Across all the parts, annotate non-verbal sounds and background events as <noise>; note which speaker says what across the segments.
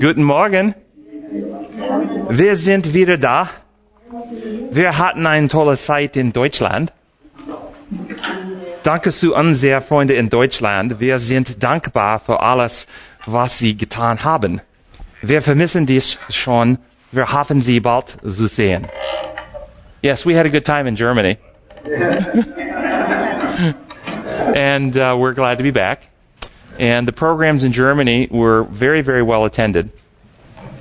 Speaker 1: Guten Morgen. Wir sind wieder da. Wir hatten eine tolle Zeit in Deutschland. Danke zu unseren Freunden in Deutschland. Wir sind dankbar für alles, was sie getan haben. Wir vermissen dich schon. Wir hoffen, sie bald zu sehen. Yes, we had a good time in Germany. <laughs> and uh, we're glad to be back. And the programs in Germany were very, very well attended.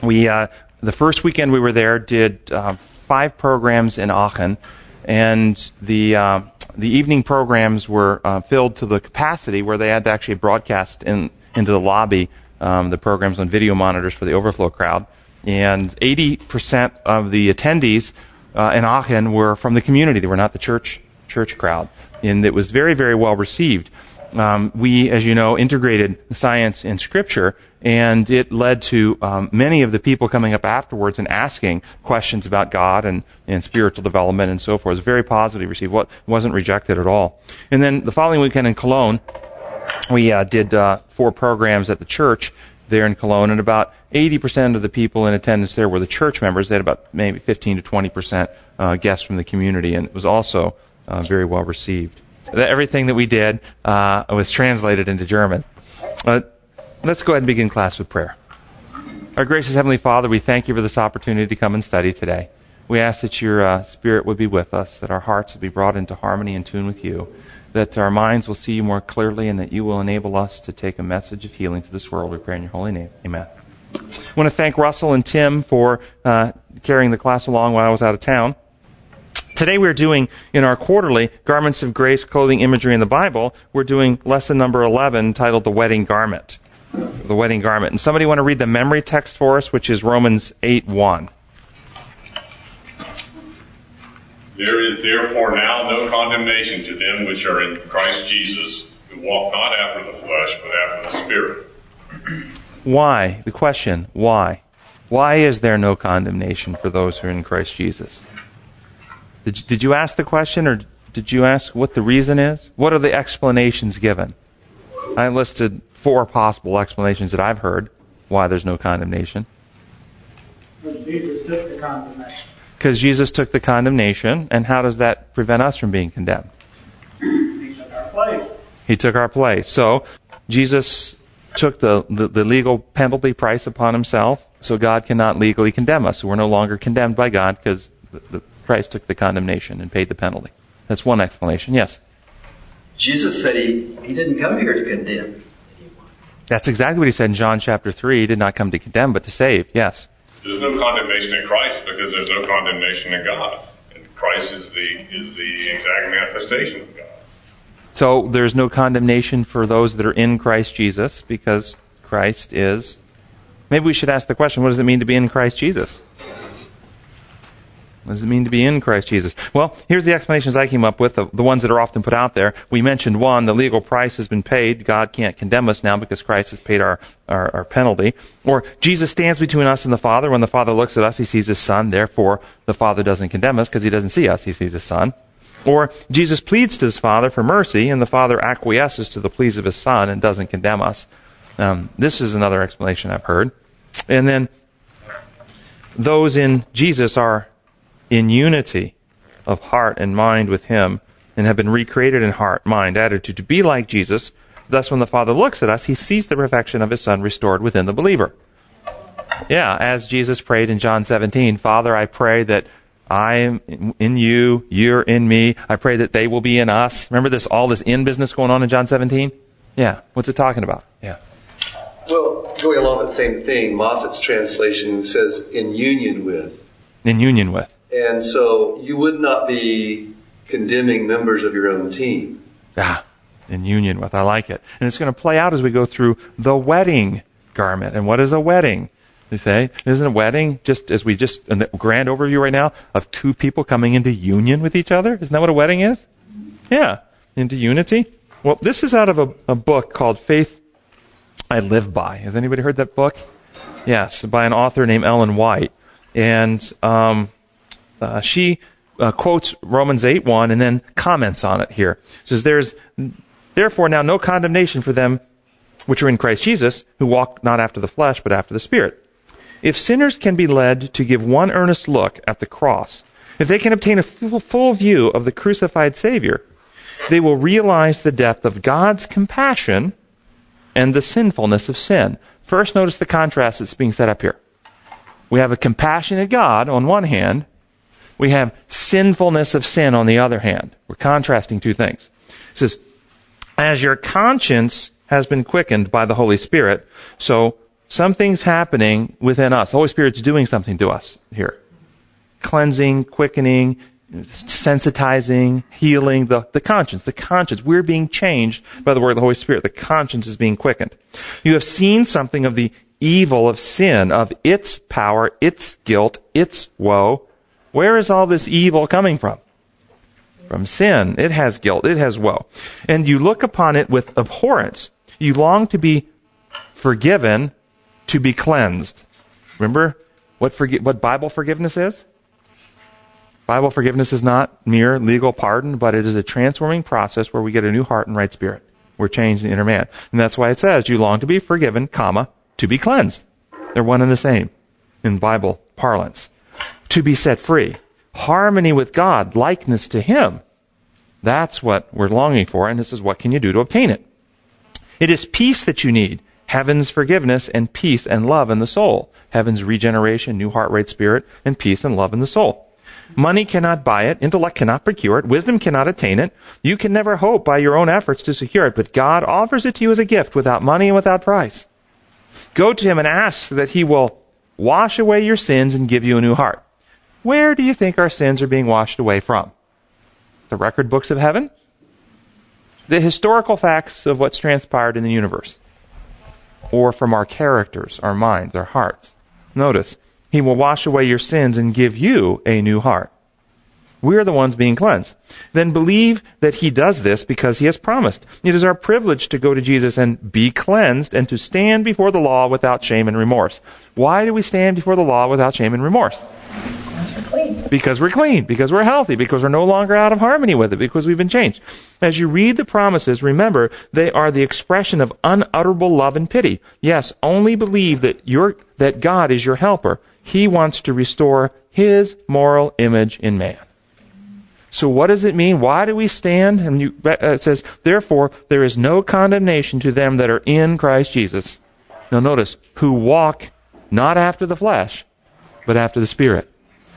Speaker 1: We, uh, the first weekend we were there, did uh, five programs in Aachen, and the uh, the evening programs were uh, filled to the capacity where they had to actually broadcast in into the lobby um, the programs on video monitors for the overflow crowd. And 80% of the attendees uh, in Aachen were from the community; they were not the church church crowd, and it was very, very well received um, we, as you know, integrated science and scripture, and it led to um, many of the people coming up afterwards and asking questions about God and, and spiritual development and so forth. It was very positively received. What wasn't rejected at all. And then the following weekend in Cologne, we uh, did uh, four programs at the church there in Cologne, and about 80% of the people in attendance there were the church members. They had about maybe 15 to 20% uh, guests from the community, and it was also uh, very well received everything that we did uh, was translated into German. Uh, let's go ahead and begin class with prayer. Our gracious Heavenly Father, we thank you for this opportunity to come and study today. We ask that your uh, Spirit would be with us, that our hearts would be brought into harmony and tune with you, that our minds will see you more clearly, and that you will enable us to take a message of healing to this world. We pray in your holy name. Amen. I want to thank Russell and Tim for uh, carrying the class along while I was out of town. Today we're doing in our quarterly Garments of Grace Clothing Imagery in the Bible, we're doing lesson number 11 titled The Wedding Garment. The Wedding Garment. And somebody want to read the memory text for us, which is Romans 8 1.
Speaker 2: There is therefore now no condemnation to them which are in Christ Jesus, who walk not after the flesh, but after the Spirit.
Speaker 1: Why? The question, why? Why is there no condemnation for those who are in Christ Jesus? Did you, did you ask the question or did you ask what the reason is? What are the explanations given? I listed four possible explanations that I've heard why there's no condemnation.
Speaker 3: Because Jesus took the condemnation.
Speaker 1: Because Jesus took the condemnation, and how does that prevent us from being condemned?
Speaker 3: He took our place.
Speaker 1: He took our place. So Jesus took the, the, the legal penalty price upon himself, so God cannot legally condemn us. So we're no longer condemned by God because the, the Christ took the condemnation and paid the penalty. That's one explanation. Yes?
Speaker 4: Jesus said he, he didn't come here to condemn anyone.
Speaker 1: That's exactly what he said in John chapter 3. He did not come to condemn, but to save. Yes.
Speaker 2: There's no condemnation in Christ because there's no condemnation in God. And Christ is the, is the exact manifestation of God.
Speaker 1: So there's no condemnation for those that are in Christ Jesus because Christ is. Maybe we should ask the question what does it mean to be in Christ Jesus? What does it mean to be in Christ Jesus? Well, here's the explanations I came up with, the, the, ones that are often put out there. We mentioned one, the legal price has been paid. God can't condemn us now because Christ has paid our, our, our penalty. Or Jesus stands between us and the Father. When the Father looks at us, he sees his Son. Therefore, the Father doesn't condemn us because he doesn't see us. He sees his Son. Or Jesus pleads to his Father for mercy and the Father acquiesces to the pleas of his Son and doesn't condemn us. Um, this is another explanation I've heard. And then those in Jesus are in unity of heart and mind with Him and have been recreated in heart, mind, attitude to be like Jesus. Thus, when the Father looks at us, He sees the perfection of His Son restored within the believer. Yeah, as Jesus prayed in John 17, Father, I pray that I am in you, you're in me. I pray that they will be in us. Remember this, all this in business going on in John 17? Yeah. What's it talking about? Yeah.
Speaker 4: Well, going along that same thing, Moffatt's translation says in union with.
Speaker 1: In union with.
Speaker 4: And so you would not be condemning members of your own team.
Speaker 1: Ah, in union with. I like it. And it's going to play out as we go through the wedding garment. And what is a wedding? You say, isn't a wedding just as we just, a grand overview right now of two people coming into union with each other? Isn't that what a wedding is? Yeah. Into unity. Well, this is out of a, a book called Faith I Live By. Has anybody heard that book? Yes, by an author named Ellen White. And, um, uh, she uh, quotes Romans 8 1 and then comments on it here. It says, There's therefore now no condemnation for them which are in Christ Jesus, who walk not after the flesh, but after the Spirit. If sinners can be led to give one earnest look at the cross, if they can obtain a full, full view of the crucified Savior, they will realize the depth of God's compassion and the sinfulness of sin. First, notice the contrast that's being set up here. We have a compassionate God on one hand, we have sinfulness of sin on the other hand. We're contrasting two things. It says, as your conscience has been quickened by the Holy Spirit, so something's happening within us. The Holy Spirit's doing something to us here. Cleansing, quickening, sensitizing, healing the, the conscience. The conscience. We're being changed by the word of the Holy Spirit. The conscience is being quickened. You have seen something of the evil of sin, of its power, its guilt, its woe. Where is all this evil coming from? From sin. It has guilt. It has woe. And you look upon it with abhorrence. You long to be forgiven, to be cleansed. Remember what, forgi- what Bible forgiveness is? Bible forgiveness is not mere legal pardon, but it is a transforming process where we get a new heart and right spirit. We're changed in the inner man. And that's why it says, you long to be forgiven, comma, to be cleansed. They're one and the same in Bible parlance. To be set free. Harmony with God, likeness to Him. That's what we're longing for, and this is what can you do to obtain it. It is peace that you need. Heaven's forgiveness and peace and love in the soul. Heaven's regeneration, new heart, right spirit, and peace and love in the soul. Money cannot buy it. Intellect cannot procure it. Wisdom cannot attain it. You can never hope by your own efforts to secure it, but God offers it to you as a gift without money and without price. Go to Him and ask that He will wash away your sins and give you a new heart. Where do you think our sins are being washed away from? The record books of heaven? The historical facts of what's transpired in the universe? Or from our characters, our minds, our hearts? Notice, he will wash away your sins and give you a new heart. We are the ones being cleansed. Then believe that He does this because He has promised. It is our privilege to go to Jesus and be cleansed and to stand before the law without shame and remorse. Why do we stand before the law without shame and remorse? Because we're clean, because we're healthy, because we're no longer out of harmony with it, because we've been changed. As you read the promises, remember they are the expression of unutterable love and pity. Yes, only believe that your that God is your helper he wants to restore His moral image in man. So what does it mean? Why do we stand? And you, uh, it says, therefore, there is no condemnation to them that are in Christ Jesus. Now notice, who walk not after the flesh, but after the Spirit.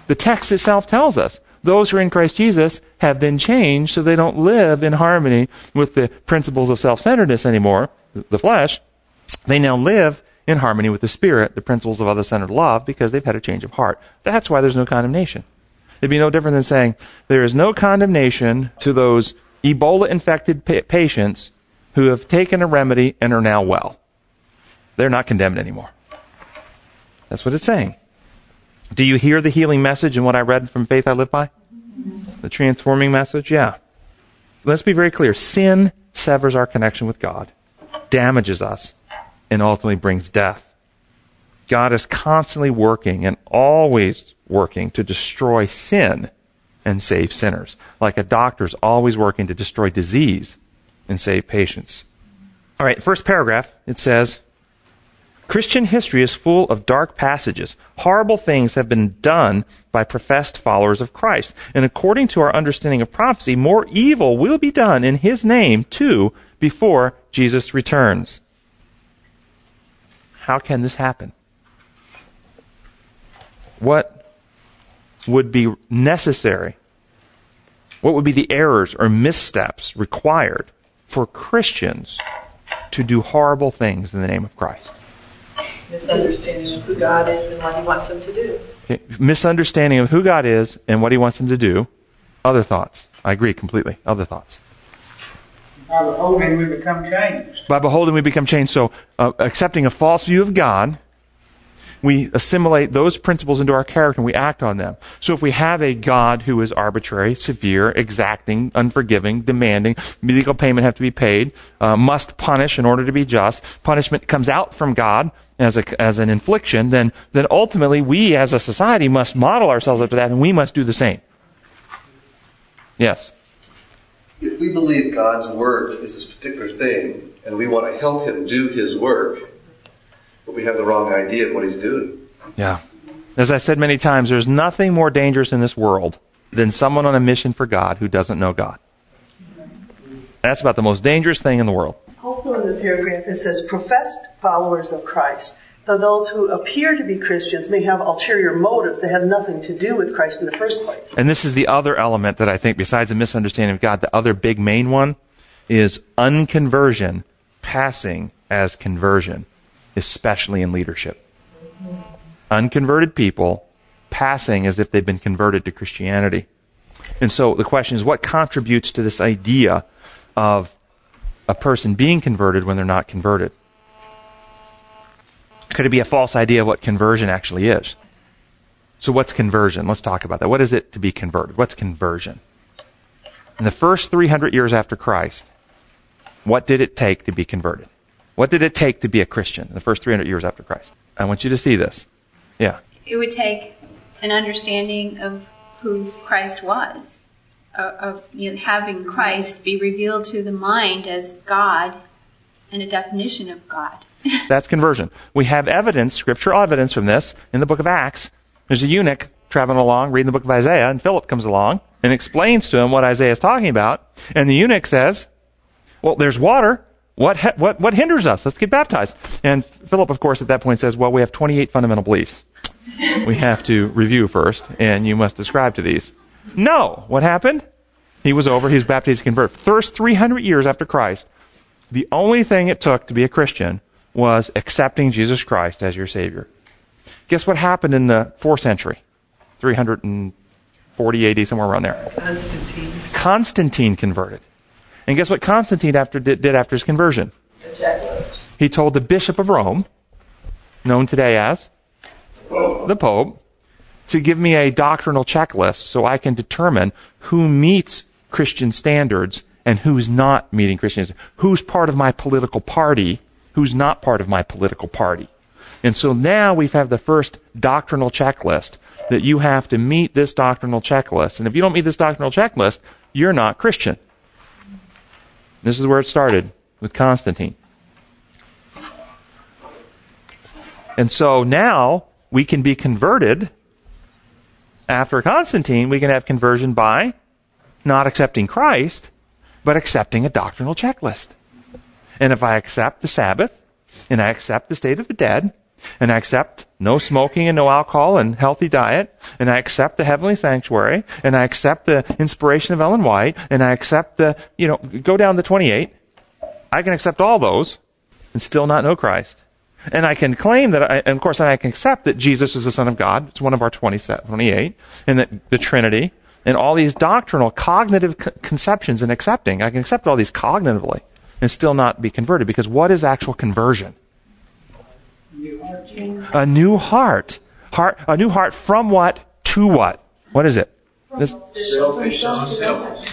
Speaker 1: The text itself tells us those who are in Christ Jesus have been changed so they don't live in harmony with the principles of self-centeredness anymore, the flesh. They now live in harmony with the Spirit, the principles of other centered love, because they've had a change of heart. That's why there's no condemnation. It'd be no different than saying there is no condemnation to those Ebola infected pa- patients who have taken a remedy and are now well. They're not condemned anymore. That's what it's saying. Do you hear the healing message in what I read from Faith I Live By? The transforming message? Yeah. Let's be very clear. Sin severs our connection with God, damages us, and ultimately brings death. God is constantly working and always working to destroy sin and save sinners. Like a doctor's always working to destroy disease and save patients. All right, first paragraph, it says, Christian history is full of dark passages. Horrible things have been done by professed followers of Christ. And according to our understanding of prophecy, more evil will be done in His name too before Jesus returns. How can this happen? What would be necessary? What would be the errors or missteps required for Christians to do horrible things in the name of Christ?
Speaker 5: Misunderstanding of who God is and what He wants them to do.
Speaker 1: Okay. Misunderstanding of who God is and what He wants them to do. Other thoughts. I agree completely. Other thoughts.
Speaker 3: By beholding, we become changed.
Speaker 1: By beholding, we become changed. So, uh, accepting a false view of God, we assimilate those principles into our character and we act on them. So, if we have a God who is arbitrary, severe, exacting, unforgiving, demanding, legal payment have to be paid, uh, must punish in order to be just, punishment comes out from God as a, as an infliction, then then ultimately we as a society must model ourselves after that, and we must do the same. Yes
Speaker 4: if we believe God's word is this particular thing, and we want to help him do his work, but we have the wrong idea of what he's doing.
Speaker 1: Yeah. As I said many times, there's nothing more dangerous in this world than someone on a mission for God who doesn't know God. That's about the most dangerous thing in the world.
Speaker 6: Also in the paragraph, it says professed followers of Christ. Though those who appear to be Christians may have ulterior motives that have nothing to do with Christ in the first place.
Speaker 1: And this is the other element that I think, besides a misunderstanding of God, the other big main one is unconversion passing as conversion, especially in leadership. Unconverted people passing as if they've been converted to Christianity. And so the question is what contributes to this idea of a person being converted when they're not converted? Could it be a false idea of what conversion actually is? So what's conversion? Let's talk about that. What is it to be converted? What's conversion? In the first 300 years after Christ, what did it take to be converted? What did it take to be a Christian in the first 300 years after Christ? I want you to see this. Yeah.
Speaker 7: It would take an understanding of who Christ was, of you know, having Christ be revealed to the mind as God and a definition of God. <laughs>
Speaker 1: That's conversion. We have evidence, scriptural evidence from this in the book of Acts. There's a eunuch traveling along, reading the book of Isaiah, and Philip comes along and explains to him what Isaiah is talking about. And the eunuch says, well, there's water. What, what, what hinders us? Let's get baptized. And Philip, of course, at that point says, well, we have 28 fundamental beliefs. We have to review first, and you must describe to these. No. What happened? He was over. He was baptized to convert. First 300 years after Christ, the only thing it took to be a Christian was accepting Jesus Christ as your Savior. Guess what happened in the 4th century? 340 AD, somewhere around there.
Speaker 6: Constantine.
Speaker 1: Constantine converted. And guess what Constantine after, did, did after his conversion?
Speaker 5: A checklist.
Speaker 1: He told the Bishop of Rome, known today as the Pope, to give me a doctrinal checklist so I can determine who meets Christian standards and who's not meeting Christian standards. Who's part of my political party, who's not part of my political party. And so now we have the first doctrinal checklist that you have to meet this doctrinal checklist. And if you don't meet this doctrinal checklist, you're not Christian. This is where it started with Constantine. And so now we can be converted. After Constantine, we can have conversion by not accepting Christ, but accepting a doctrinal checklist. And if I accept the Sabbath, and I accept the state of the dead, and I accept no smoking and no alcohol and healthy diet, and I accept the heavenly sanctuary, and I accept the inspiration of Ellen White, and I accept the, you know, go down to 28, I can accept all those and still not know Christ. And I can claim that, I, and of course, I can accept that Jesus is the Son of God. It's one of our 28, and that the Trinity, and all these doctrinal, cognitive conceptions and accepting. I can accept all these cognitively and still not be converted because what is actual conversion? A new heart. Heart, a new heart from what to what? What is it? This,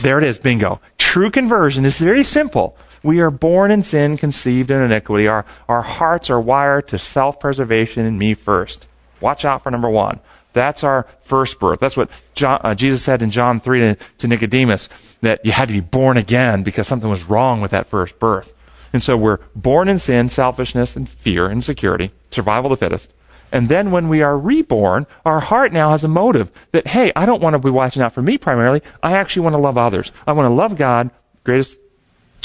Speaker 1: there it is, bingo. True conversion is very simple. We are born in sin, conceived in iniquity. Our, our hearts are wired to self preservation and me first. Watch out for number one. That's our first birth. That's what John, uh, Jesus said in John 3 to, to Nicodemus, that you had to be born again because something was wrong with that first birth. And so we're born in sin, selfishness, and fear, and insecurity, survival of the fittest. And then when we are reborn, our heart now has a motive that, hey, I don't want to be watching out for me primarily. I actually want to love others. I want to love God, greatest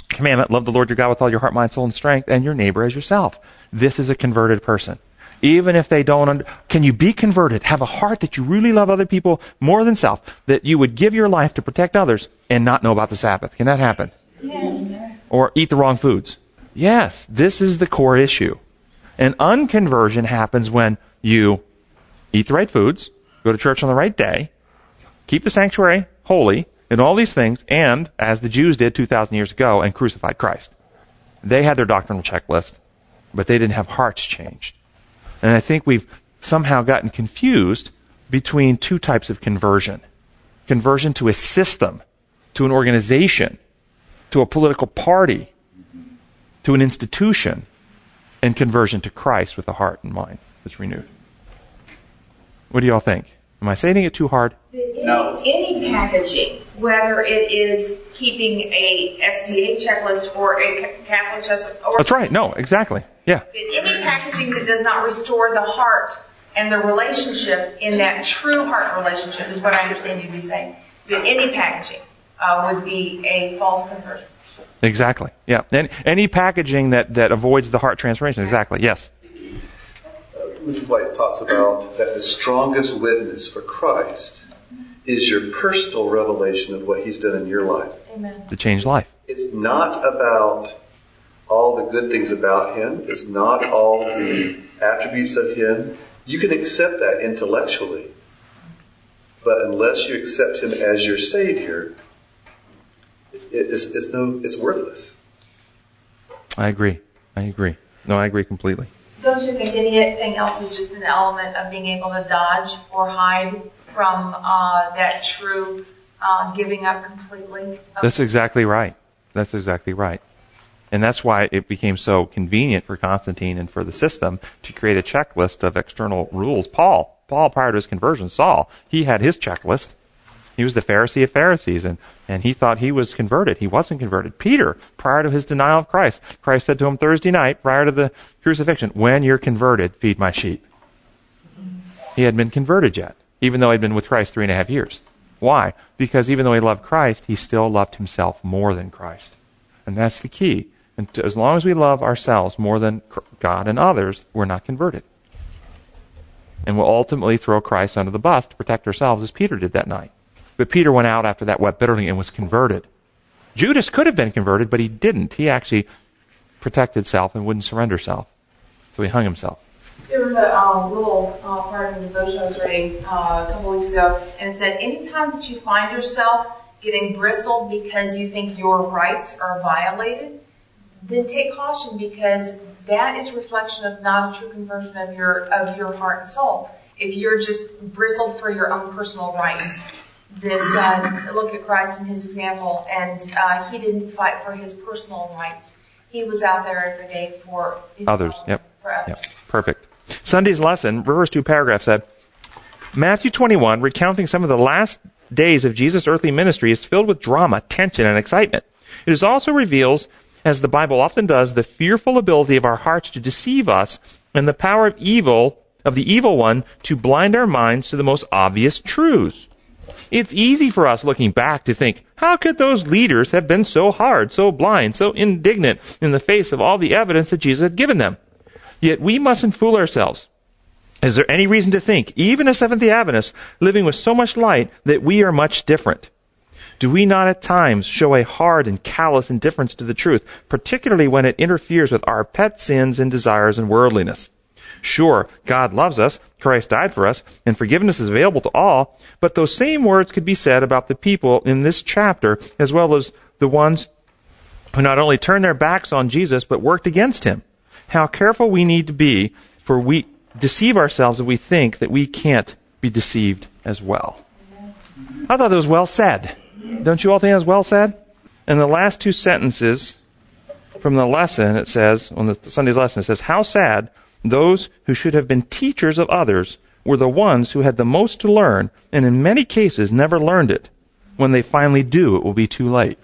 Speaker 1: commandment, love the Lord your God with all your heart, mind, soul, and strength, and your neighbor as yourself. This is a converted person. Even if they don't, under, can you be converted? Have a heart that you really love other people more than self, that you would give your life to protect others and not know about the Sabbath. Can that happen?
Speaker 7: Yes.
Speaker 1: Or eat the wrong foods. Yes, this is the core issue. And unconversion happens when you eat the right foods, go to church on the right day, keep the sanctuary holy, and all these things, and as the Jews did 2,000 years ago and crucified Christ. They had their doctrinal checklist, but they didn't have hearts changed. And I think we've somehow gotten confused between two types of conversion conversion to a system, to an organization, to a political party, to an institution, and conversion to Christ with a heart and mind that's renewed. What do y'all think? Am I saying it too hard?
Speaker 5: No. Any packaging, whether it is keeping a SDA checklist or a ca- Catholic checklist, or
Speaker 1: That's right. No, exactly. Yeah.
Speaker 5: any packaging that does not restore the heart and the relationship in that true heart relationship is what I understand you to be saying. That any packaging uh, would be a false conversion.
Speaker 1: Exactly. Yeah. Any, any packaging that, that avoids the heart transformation. Exactly. Yes.
Speaker 4: Mrs. White talks about that the strongest witness for Christ is your personal revelation of what He's done in your life.
Speaker 5: Amen.
Speaker 1: To change life.
Speaker 4: It's not about all the good things about Him, it's not all the attributes of Him. You can accept that intellectually, but unless you accept Him as your Savior, it's, it's, no, it's worthless.
Speaker 1: I agree. I agree. No, I agree completely.
Speaker 5: Don't you think anything else is just an element of being able to dodge or hide from uh, that true uh, giving up completely?
Speaker 1: That's exactly right. That's exactly right. And that's why it became so convenient for Constantine and for the system to create a checklist of external rules. Paul, Paul prior to his conversion, Saul, he had his checklist. He was the Pharisee of Pharisees and, and he thought he was converted. He wasn't converted. Peter, prior to his denial of Christ, Christ said to him Thursday night, prior to the crucifixion, when you're converted, feed my sheep. He hadn't been converted yet, even though he'd been with Christ three and a half years. Why? Because even though he loved Christ, he still loved himself more than Christ. And that's the key. And as long as we love ourselves more than God and others, we're not converted. And we'll ultimately throw Christ under the bus to protect ourselves, as Peter did that night. But Peter went out after that wept bitterly and was converted. Judas could have been converted, but he didn't. He actually protected self and wouldn't surrender self. So he hung himself.
Speaker 5: There was a um, little uh, part of the devotion I was reading uh, a couple weeks ago, and it said, anytime that you find yourself getting bristled because you think your rights are violated, then take caution because that is reflection of not a true conversion of your of your heart and soul. If you're just bristled for your own personal rights, then uh, look at Christ and His example, and uh, He didn't fight for His personal rights. He was out there every day for his
Speaker 1: Others. Yep.
Speaker 5: For others.
Speaker 1: Yep. Perfect. Sunday's lesson, reverse two paragraphs said, Matthew 21, recounting some of the last days of Jesus' earthly ministry, is filled with drama, tension, and excitement. It is also reveals, as the Bible often does, the fearful ability of our hearts to deceive us and the power of evil, of the evil one, to blind our minds to the most obvious truths. It's easy for us looking back to think, how could those leaders have been so hard, so blind, so indignant in the face of all the evidence that Jesus had given them? Yet we mustn't fool ourselves. Is there any reason to think, even as Seventh day living with so much light, that we are much different? Do we not at times show a hard and callous indifference to the truth, particularly when it interferes with our pet sins and desires and worldliness? Sure, God loves us, Christ died for us, and forgiveness is available to all, but those same words could be said about the people in this chapter, as well as the ones who not only turned their backs on Jesus, but worked against him. How careful we need to be, for we deceive ourselves if we think that we can't be deceived as well. I thought that was well said. Don't you all think that was well said? In the last two sentences from the lesson, it says, on the Sunday's lesson, it says, How sad those who should have been teachers of others were the ones who had the most to learn, and in many cases never learned it. When they finally do, it will be too late.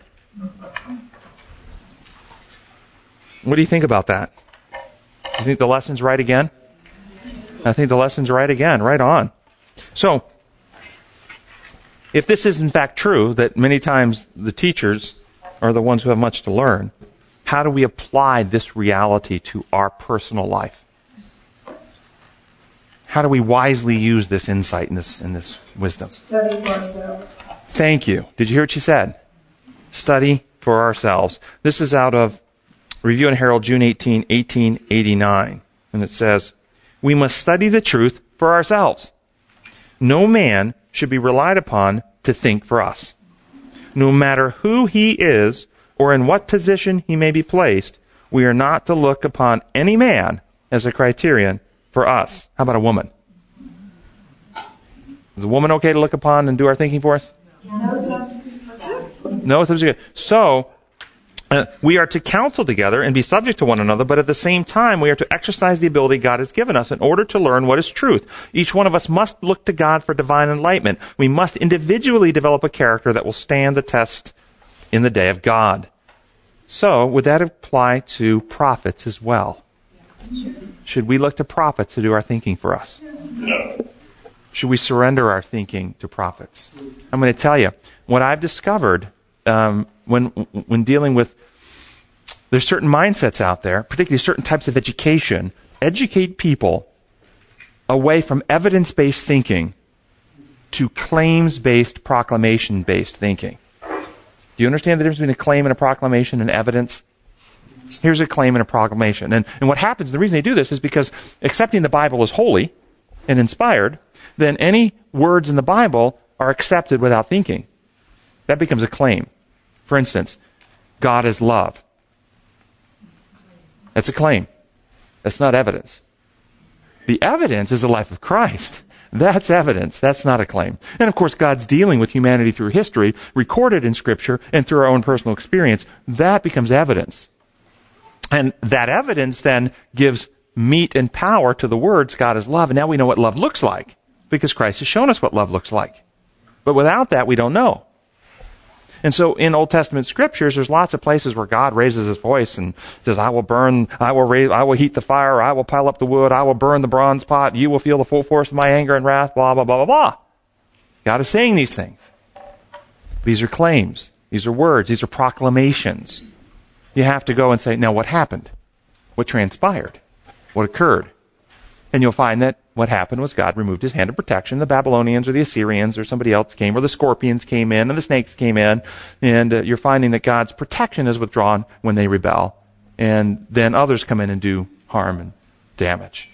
Speaker 1: What do you think about that? Do you think the lesson's right again? I think the lesson's right again, right on. So, if this is in fact true, that many times the teachers are the ones who have much to learn, how do we apply this reality to our personal life? How do we wisely use this insight and this, and this wisdom?
Speaker 5: Study for ourselves.
Speaker 1: Thank you. Did you hear what she said? Study for ourselves. This is out of Review and Herald, June 18, 1889. And it says, We must study the truth for ourselves. No man should be relied upon to think for us. No matter who he is or in what position he may be placed, we are not to look upon any man as a criterion for us. How about a woman? Is a woman okay to look upon and do our thinking for us?
Speaker 5: No substitute.
Speaker 1: No substitute. So, Uh, we are to counsel together and be subject to one another, but at the same time, we are to exercise the ability God has given us in order to learn what is truth. Each one of us must look to God for divine enlightenment. We must individually develop a character that will stand the test in the day of God. So, would that apply to prophets as well? Should we look to prophets to do our thinking for us?
Speaker 2: No.
Speaker 1: Should we surrender our thinking to prophets? I'm going to tell you what I've discovered um, when when dealing with. There's certain mindsets out there, particularly certain types of education. Educate people away from evidence-based thinking to claims-based, proclamation-based thinking. Do you understand the difference between a claim and a proclamation and evidence? Here's a claim and a proclamation. And, and what happens, the reason they do this is because accepting the Bible as holy and inspired, then any words in the Bible are accepted without thinking. That becomes a claim. For instance, God is love. That's a claim. That's not evidence. The evidence is the life of Christ. <laughs> That's evidence. That's not a claim. And of course, God's dealing with humanity through history, recorded in Scripture and through our own personal experience. That becomes evidence. And that evidence then gives meat and power to the words God is love. And now we know what love looks like because Christ has shown us what love looks like. But without that, we don't know. And so in Old Testament scriptures, there's lots of places where God raises his voice and says, I will burn, I will raise, I will heat the fire, I will pile up the wood, I will burn the bronze pot, you will feel the full force of my anger and wrath, blah, blah, blah, blah, blah. God is saying these things. These are claims. These are words. These are proclamations. You have to go and say, now what happened? What transpired? What occurred? And you'll find that what happened was God removed his hand of protection. The Babylonians or the Assyrians or somebody else came, or the scorpions came in, and the snakes came in, and uh, you're finding that God's protection is withdrawn when they rebel, and then others come in and do harm and damage.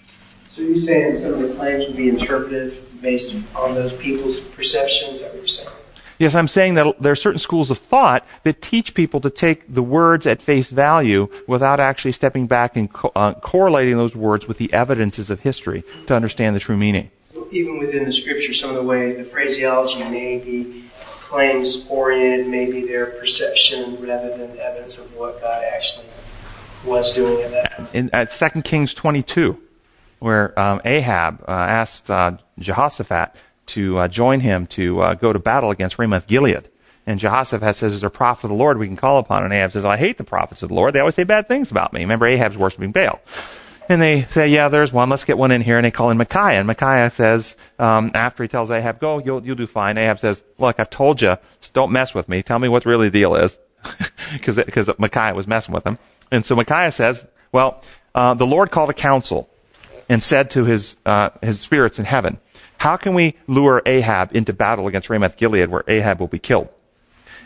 Speaker 8: So you're saying some of the claims would be interpretive based on those people's perceptions? That you're saying?
Speaker 1: Yes, I'm saying that there are certain schools of thought that teach people to take the words at face value without actually stepping back and co- uh, correlating those words with the evidences of history to understand the true meaning.
Speaker 8: Even within the scripture, some of the way the phraseology may be claims oriented, maybe their perception rather than evidence of what God actually was doing at that time.
Speaker 1: In, at 2 Kings 22, where um, Ahab uh, asked uh, Jehoshaphat to uh, join him to uh, go to battle against Ramoth Gilead. And Jehoshaphat says, Is there a prophet of the Lord we can call upon? And Ahab says, I hate the prophets of the Lord. They always say bad things about me. Remember, Ahab's worshiping Baal. And they say, Yeah, there's one. Let's get one in here. And they call in Micaiah. And Micaiah says, um, after he tells Ahab, Go, you'll, you'll do fine. Ahab says, Look, I've told you, don't mess with me. Tell me what really the deal is. <laughs> Because Micaiah was messing with him. And so Micaiah says, Well, uh, the Lord called a council and said to his, uh, his spirits in heaven, how can we lure Ahab into battle against Ramoth Gilead where Ahab will be killed?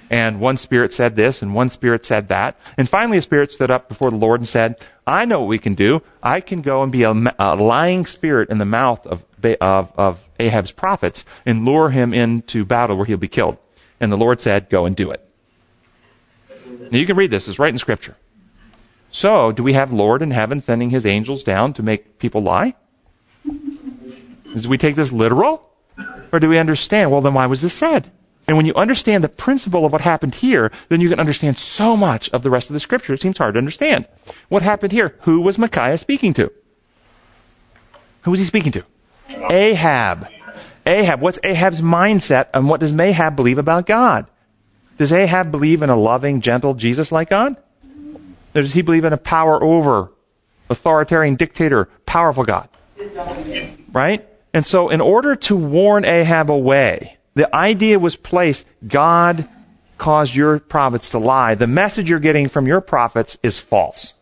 Speaker 1: And one spirit said this, and one spirit said that. And finally, a spirit stood up before the Lord and said, I know what we can do. I can go and be a, a lying spirit in the mouth of, of, of Ahab's prophets and lure him into battle where he'll be killed. And the Lord said, Go and do it. Now you can read this, it's right in Scripture. So, do we have Lord in heaven sending his angels down to make people lie? Do we take this literal? Or do we understand, well, then why was this said? And when you understand the principle of what happened here, then you can understand so much of the rest of the scripture. It seems hard to understand. What happened here? Who was Micaiah speaking to? Who was he speaking to? Ahab. Ahab. What's Ahab's mindset and what does Ahab believe about God? Does Ahab believe in a loving, gentle, Jesus-like God? Or does he believe in a power over, authoritarian dictator, powerful God? Right? And so, in order to warn Ahab away, the idea was placed God caused your prophets to lie. The message you're getting from your prophets is false.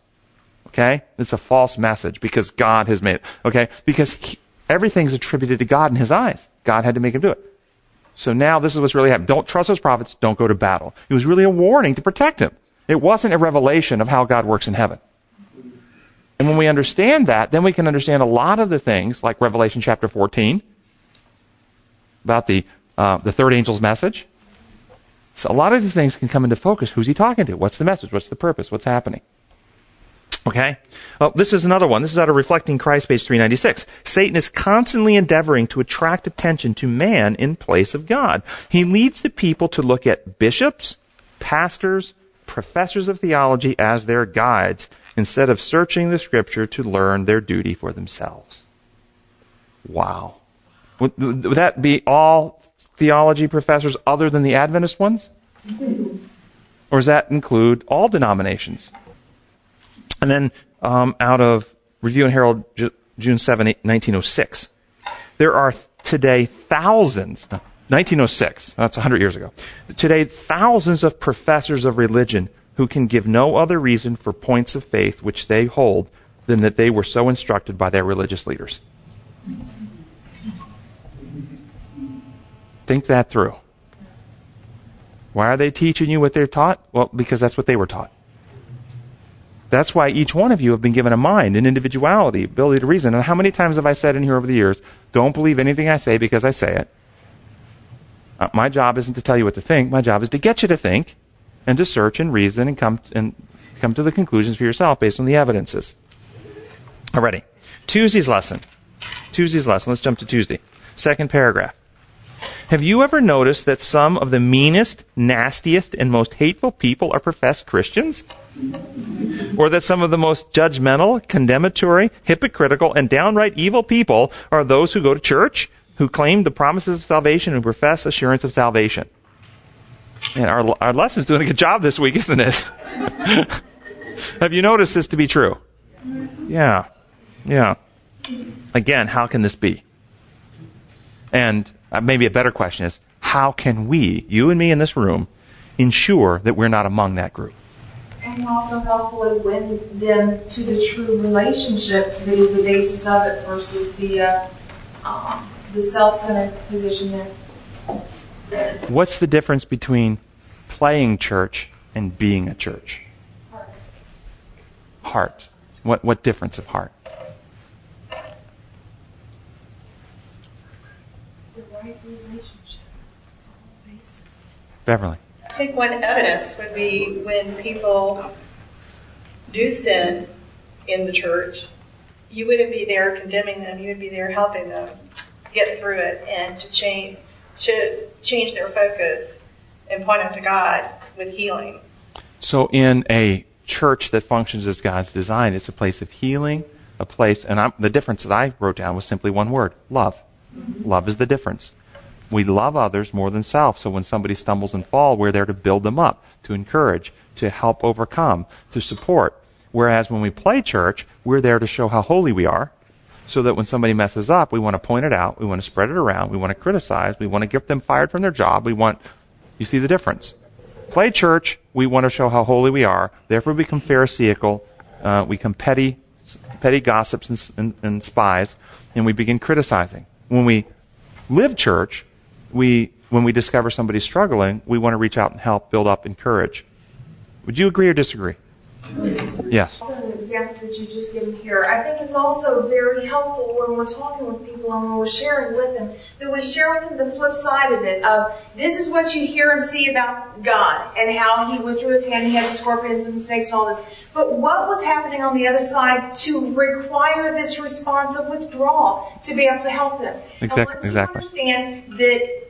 Speaker 1: Okay? It's a false message because God has made it. Okay? Because he, everything's attributed to God in his eyes. God had to make him do it. So now this is what's really happening. Don't trust those prophets. Don't go to battle. It was really a warning to protect him. It wasn't a revelation of how God works in heaven. And when we understand that, then we can understand a lot of the things, like Revelation chapter 14, about the, uh, the third angel's message. So a lot of these things can come into focus. Who's he talking to? What's the message? What's the purpose? What's happening? Okay? Well, this is another one. This is out of Reflecting Christ, page 396. Satan is constantly endeavoring to attract attention to man in place of God. He leads the people to look at bishops, pastors, professors of theology as their guides instead of searching the scripture to learn their duty for themselves. Wow. Would, would that be all theology professors other than the Adventist ones? Or does that include all denominations? And then um, out of Review and Herald, Ju- June 7, 1906, there are today thousands, 1906, that's 100 years ago, today thousands of professors of religion who can give no other reason for points of faith which they hold than that they were so instructed by their religious leaders. Think that through. Why are they teaching you what they're taught? Well, because that's what they were taught. That's why each one of you have been given a mind, an individuality, ability to reason. And how many times have I said in here over the years, don't believe anything I say because I say it? Uh, my job isn't to tell you what to think. My job is to get you to think and to search and reason and come and come to the conclusions for yourself based on the evidences. Alrighty. Tuesday's lesson. Tuesday's lesson. Let's jump to Tuesday. Second paragraph. Have you ever noticed that some of the meanest, nastiest, and most hateful people are professed Christians? Or that some of the most judgmental, condemnatory, hypocritical, and downright evil people are those who go to church, who claim the promises of salvation, and profess assurance of salvation? And our, our lesson's doing a good job this week, isn't it? <laughs> Have you noticed this to be true? Yeah. Yeah. Again, how can this be? And uh, maybe a better question is, how can we, you and me in this room, ensure that we're not among that group?
Speaker 5: And also helpfully win them to the true relationship that is the basis of it versus the uh, um, the self-centered position there.
Speaker 1: What's the difference between playing church and being a church?
Speaker 5: Heart.
Speaker 1: Heart. What what difference of heart?
Speaker 5: The right relationship. Basis.
Speaker 1: Beverly.
Speaker 9: I think one evidence would be when people do sin in the church, you wouldn't be there condemning them, you would be there helping them get through it and to change to change their focus and point them to God with healing.
Speaker 1: So in a church that functions as God's design, it's a place of healing, a place, and I'm, the difference that I wrote down was simply one word: love. Mm-hmm. Love is the difference. We love others more than self. So when somebody stumbles and falls, we're there to build them up, to encourage, to help overcome, to support. Whereas when we play church, we're there to show how holy we are, so that when somebody messes up, we want to point it out, we want to spread it around, we want to criticize, we want to get them fired from their job, we want, you see the difference. Play church, we want to show how holy we are, therefore we become pharisaical, uh, we become petty, petty gossips and, and, and spies, and we begin criticizing. When we live church, we, when we discover somebody struggling, we want to reach out and help, build up, encourage. Would you agree or disagree? Yes.
Speaker 5: Examples that you've just given here, I think it's also very helpful when we're talking with people and when we're sharing with them that we share with them the flip side of it. Of this is what you hear and see about God and how He withdrew His hand, He had the scorpions and the snakes and all this. But what was happening on the other side to require this response of withdrawal to be able to help them?
Speaker 1: Exactly-
Speaker 5: And once you
Speaker 1: exactly.
Speaker 5: understand that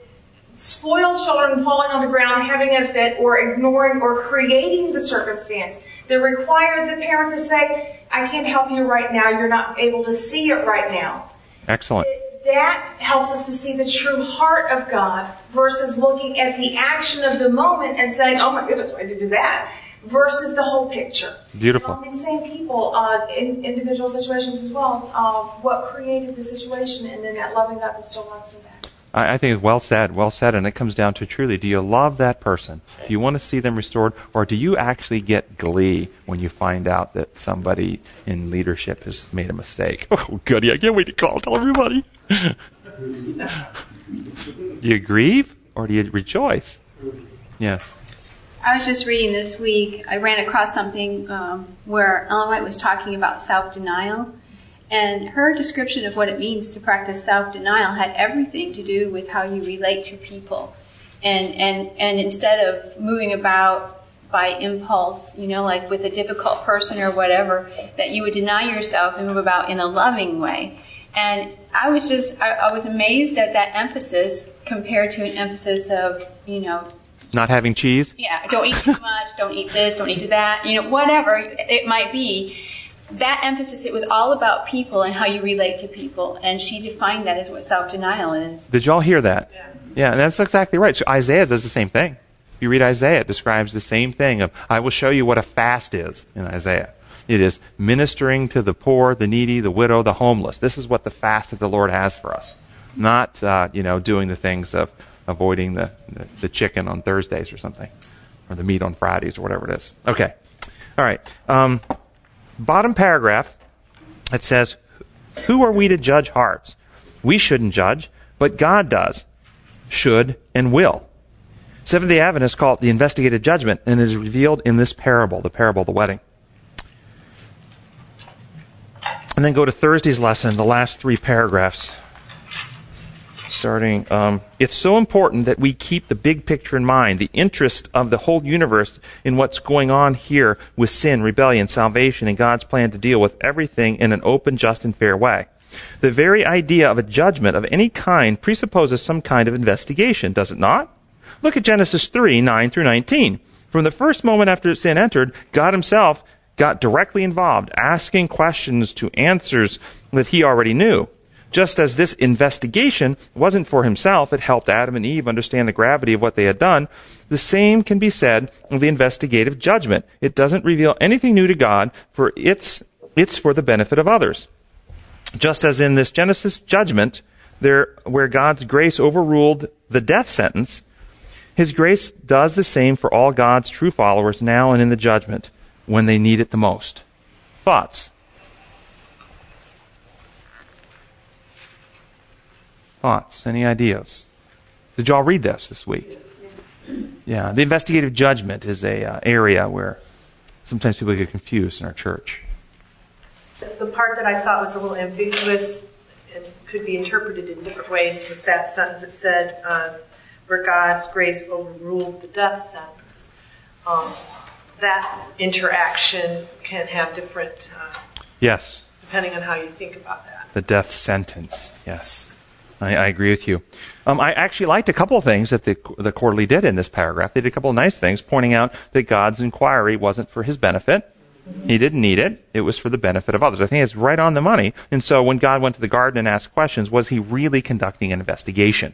Speaker 5: spoiled children falling on the ground, having a fit, or ignoring or creating the circumstance that required the parent to say, I can't help you right now, you're not able to see it right now.
Speaker 1: Excellent.
Speaker 5: That helps us to see the true heart of God versus looking at the action of the moment and saying, oh my goodness, why did you do that? Versus the whole picture.
Speaker 1: Beautiful.
Speaker 5: Um, these same people, uh, in individual situations as well, uh, what created the situation and then that loving God that still wants them back.
Speaker 1: I, I think it's well said, well said, and it comes down to truly, do you love that person? Do you want to see them restored, or do you actually get glee when you find out that somebody in leadership has made a mistake? Oh, goody, I can't wait to call, tell everybody. do you grieve, or do you rejoice? Yes.
Speaker 7: I was just reading this week, I ran across something um, where Ellen White was talking about self denial. And her description of what it means to practice self denial had everything to do with how you relate to people. And, and, and instead of moving about by impulse, you know, like with a difficult person or whatever, that you would deny yourself and move about in a loving way. And I was just, I, I was amazed at that emphasis compared to an emphasis of, you know,
Speaker 1: Not having cheese?
Speaker 7: Yeah, don't eat too much, don't eat this, don't eat that, you know, whatever it might be. That emphasis, it was all about people and how you relate to people. And she defined that as what self denial is.
Speaker 1: Did y'all hear that? Yeah. Yeah, and that's exactly right. So Isaiah does the same thing. If you read Isaiah, it describes the same thing of, I will show you what a fast is in Isaiah. It is ministering to the poor, the needy, the widow, the homeless. This is what the fast that the Lord has for us. Not, uh, you know, doing the things of avoiding the, the, the chicken on Thursdays or something, or the meat on Fridays or whatever it is. Okay. All right. Um, bottom paragraph, it says, Who are we to judge hearts? We shouldn't judge, but God does, should, and will. Seventh day Adventists call it the investigative judgment, and it is revealed in this parable, the parable of the wedding. And then go to Thursday's lesson, the last three paragraphs. Starting, um, it's so important that we keep the big picture in mind, the interest of the whole universe in what's going on here with sin, rebellion, salvation, and God's plan to deal with everything in an open, just, and fair way. The very idea of a judgment of any kind presupposes some kind of investigation, does it not? Look at Genesis 3, 9 through 19. From the first moment after sin entered, God himself got directly involved, asking questions to answers that he already knew. Just as this investigation wasn't for himself, it helped Adam and Eve understand the gravity of what they had done. The same can be said of the investigative judgment. It doesn't reveal anything new to God, for it's, it's for the benefit of others. Just as in this Genesis judgment, there, where God's grace overruled the death sentence, his grace does the same for all God's true followers now and in the judgment when they need it the most. Thoughts? Thoughts? Any ideas? Did y'all read this this week? Yeah, the investigative judgment is a uh, area where sometimes people get confused in our church.
Speaker 9: The part that I thought was a little ambiguous and could be interpreted in different ways was that sentence that said, uh, "Where God's grace overruled the death sentence." Um, that interaction can have different. Uh,
Speaker 1: yes.
Speaker 9: Depending on how you think about that.
Speaker 1: The death sentence. Yes. I, I agree with you. Um, I actually liked a couple of things that the, the quarterly did in this paragraph. They did a couple of nice things, pointing out that God's inquiry wasn't for his benefit. He didn't need it. It was for the benefit of others. I think it's right on the money. And so when God went to the garden and asked questions, was he really conducting an investigation?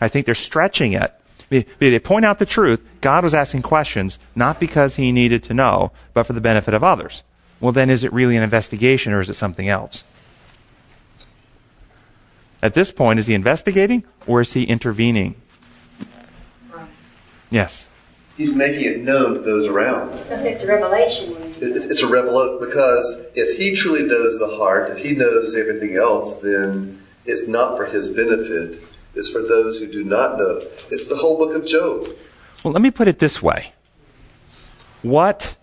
Speaker 1: I think they're stretching it they point out the truth. God was asking questions not because he needed to know, but for the benefit of others. Well, then is it really an investigation or is it something else? At this point, is he investigating or is he intervening? Yes.
Speaker 4: He's making it known to those around.
Speaker 10: I was going to say it's a revelation.
Speaker 4: It's a revelation because if he truly knows the heart, if he knows everything else, then it's not for his benefit It's for those who do not know. It's the whole book of Job.
Speaker 1: Well, let me put it this way What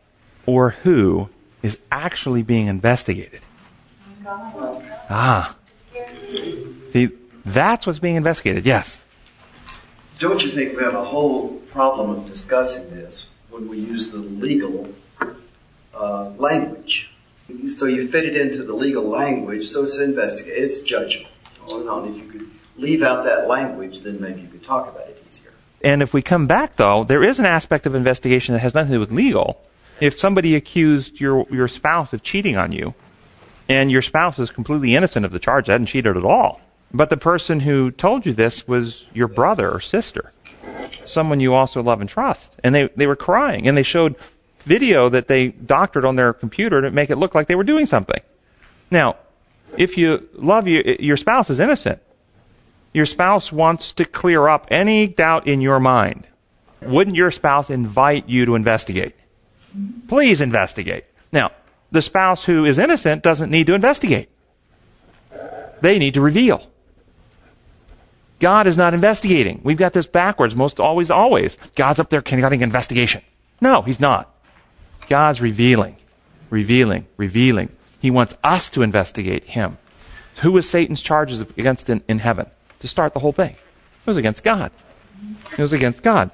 Speaker 1: or who is actually being investigated? Ah. See, that's what's being investigated, yes.
Speaker 11: Don't you think we have a whole problem of discussing this when we use the legal uh, language? So you fit it into the legal language, so it's investigate, it's judgment. On and on. If you could leave out that language, then maybe you could talk about it easier.
Speaker 1: And if we come back, though, there is an aspect of investigation that has nothing to do with legal. If somebody accused your, your spouse of cheating on you, and your spouse is completely innocent of the charge, hadn't cheated at all, but the person who told you this was your brother or sister, someone you also love and trust, and they, they were crying, and they showed video that they doctored on their computer to make it look like they were doing something. Now, if you love you, your spouse is innocent, your spouse wants to clear up any doubt in your mind, wouldn't your spouse invite you to investigate? Please investigate. Now, the spouse who is innocent doesn't need to investigate. They need to reveal. God is not investigating. We've got this backwards most always, always. God's up there conducting investigation. No, he's not. God's revealing, revealing, revealing. He wants us to investigate him. Who was Satan's charges against in, in heaven? to start the whole thing. It was against God. It was against God.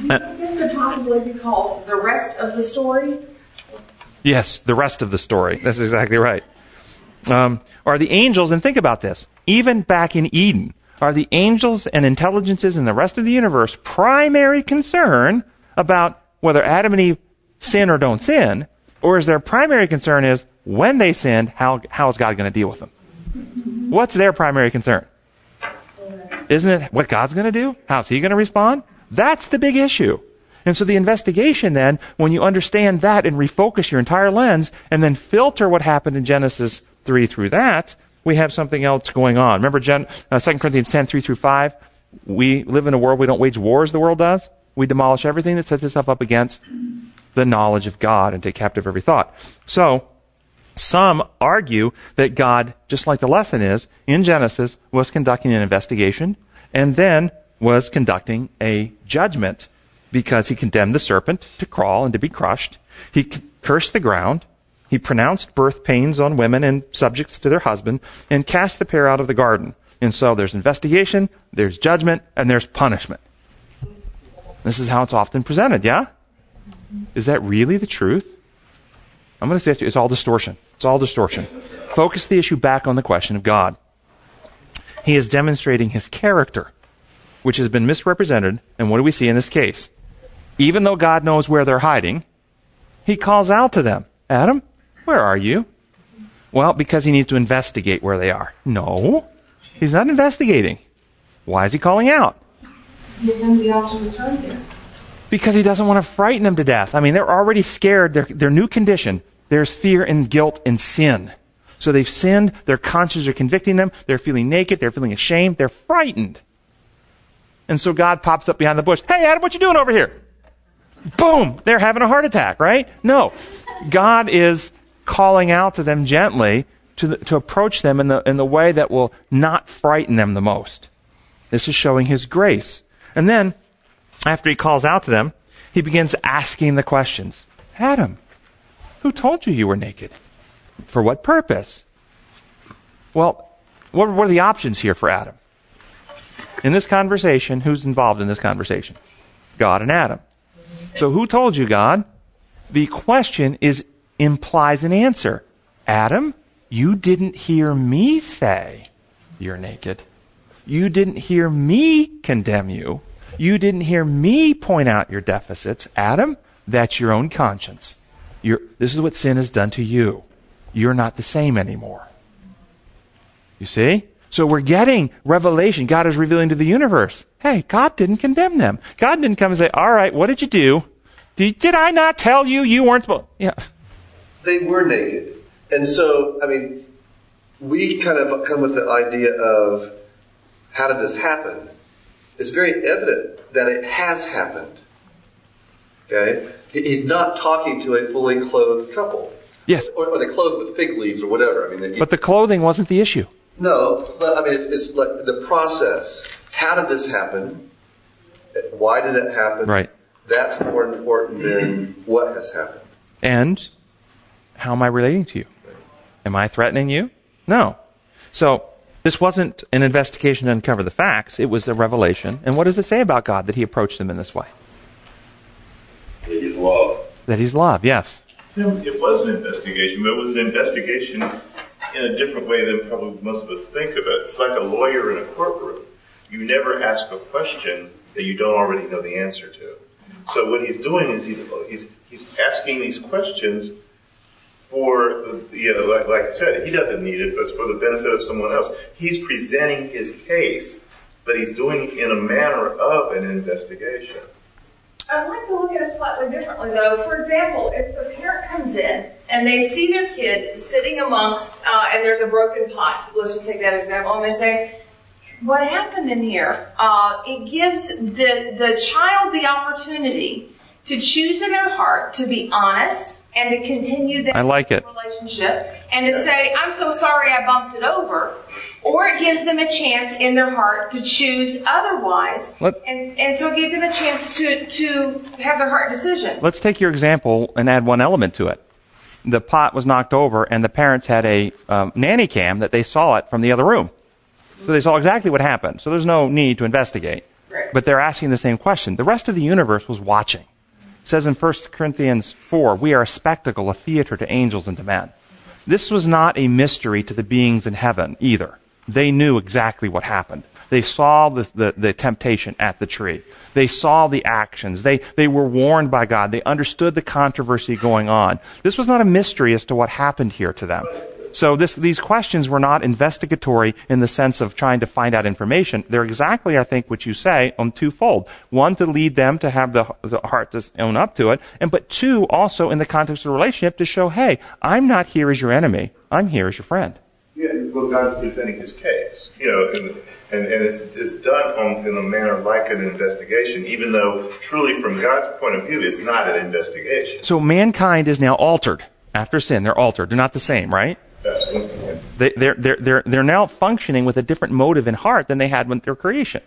Speaker 5: this could possibly be called the rest of the story.
Speaker 1: Yes, the rest of the story. That's exactly right. Um, are the angels, and think about this, even back in Eden, Are the angels and intelligences and the rest of the universe primary concern about whether Adam and Eve sin or don't sin? Or is their primary concern is when they sin, how, how is God going to deal with them? What's their primary concern? Isn't it what God's going to do? How's he going to respond? That's the big issue. And so the investigation then, when you understand that and refocus your entire lens and then filter what happened in Genesis 3 through that, we have something else going on. Remember Gen, uh, 2 Corinthians 10, 3 through 5? We live in a world we don't wage wars the world does. We demolish everything that sets itself up against the knowledge of God and take captive every thought. So, some argue that God, just like the lesson is, in Genesis, was conducting an investigation and then was conducting a judgment because he condemned the serpent to crawl and to be crushed. He cursed the ground. He pronounced birth pains on women and subjects to their husband and cast the pair out of the garden. And so there's investigation, there's judgment, and there's punishment. This is how it's often presented, yeah? Is that really the truth? I'm going to say to you, it's all distortion. It's all distortion. Focus the issue back on the question of God. He is demonstrating his character, which has been misrepresented. And what do we see in this case? Even though God knows where they're hiding, he calls out to them Adam, where are you? Well, because he needs to investigate where they are. No, he's not investigating. Why is he calling out?
Speaker 5: Give them the option to turn there.
Speaker 1: Because he doesn't want to frighten them to death. I mean, they're already scared. Their, their new condition, there's fear and guilt and sin. So they've sinned. Their consciences are convicting them. They're feeling naked. They're feeling ashamed. They're frightened. And so God pops up behind the bush. Hey, Adam, what you doing over here? Boom! They're having a heart attack, right? No. God is calling out to them gently to, the, to approach them in the, in the way that will not frighten them the most. This is showing his grace. And then, after he calls out to them, he begins asking the questions. Adam, who told you you were naked? For what purpose? Well, what, what are the options here for Adam? In this conversation, who's involved in this conversation? God and Adam. So who told you, God? The question is implies an answer. Adam, you didn't hear me say you're naked. You didn't hear me condemn you. You didn't hear me point out your deficits. Adam, that's your own conscience. You're, this is what sin has done to you. You're not the same anymore. You see? So we're getting revelation. God is revealing to the universe. Hey, God didn't condemn them. God didn't come and say, all right, what did you do? Did, did I not tell you you weren't supposed? Yeah.
Speaker 4: They were naked. And so, I mean, we kind of come with the idea of how did this happen? It's very evident that it has happened. Okay? He's not talking to a fully clothed couple.
Speaker 1: Yes.
Speaker 4: Or, or they clothed with fig leaves or whatever. I mean,
Speaker 1: but the clothing wasn't the issue.
Speaker 4: No, but I mean, it's, it's like the process. How did this happen? Why did it happen?
Speaker 1: Right.
Speaker 4: That's more important than what has happened.
Speaker 1: And how am I relating to you? Am I threatening you? No. So this wasn't an investigation to uncover the facts. It was a revelation. And what does it say about God that he approached them in this way?
Speaker 2: That he's love.
Speaker 1: That he's love, yes.
Speaker 2: It was an investigation, but it was an investigation in a different way than probably most of us think of it. It's like a lawyer in a courtroom. You never ask a question that you don't already know the answer to. So what he's doing is he's he's he's asking these questions for the, you know, like, like I said, he doesn't need it, but it's for the benefit of someone else. He's presenting his case, but he's doing it in a manner of an investigation.
Speaker 5: I'd like to look at it slightly differently, though. For example, if a parent comes in and they see their kid sitting amongst, uh, and there's a broken pot, let's just take that example, and they say, what happened in here? Uh, it gives the, the child the opportunity to choose in their heart to be honest and to continue that
Speaker 1: I like it.
Speaker 5: relationship and to say, I'm so sorry I bumped it over. Or it gives them a chance in their heart to choose otherwise.
Speaker 1: Let-
Speaker 5: and, and so it gives them a chance to, to have their heart decision.
Speaker 1: Let's take your example and add one element to it. The pot was knocked over, and the parents had a um, nanny cam that they saw it from the other room. So they saw exactly what happened. So there's no need to investigate.
Speaker 5: Right.
Speaker 1: But they're asking the same question. The rest of the universe was watching. Says in 1 Corinthians 4, we are a spectacle, a theater to angels and to men. This was not a mystery to the beings in heaven either. They knew exactly what happened. They saw the, the, the, temptation at the tree. They saw the actions. They, they were warned by God. They understood the controversy going on. This was not a mystery as to what happened here to them. So this, these questions were not investigatory in the sense of trying to find out information. They're exactly, I think, what you say on twofold. One, to lead them to have the, the heart to own up to it. And but two, also in the context of the relationship to show, hey, I'm not here as your enemy. I'm here as your friend.
Speaker 2: Yeah, well, God's presenting his case. You know, and, and, and it's, it's done on, in a manner like an investigation, even though truly from God's point of view, it's not an investigation.
Speaker 1: So mankind is now altered after sin. They're altered. They're not the same, right?
Speaker 2: Absolutely.
Speaker 1: They, they're, they're, they're, they're now functioning with a different motive in heart than they had when their creation.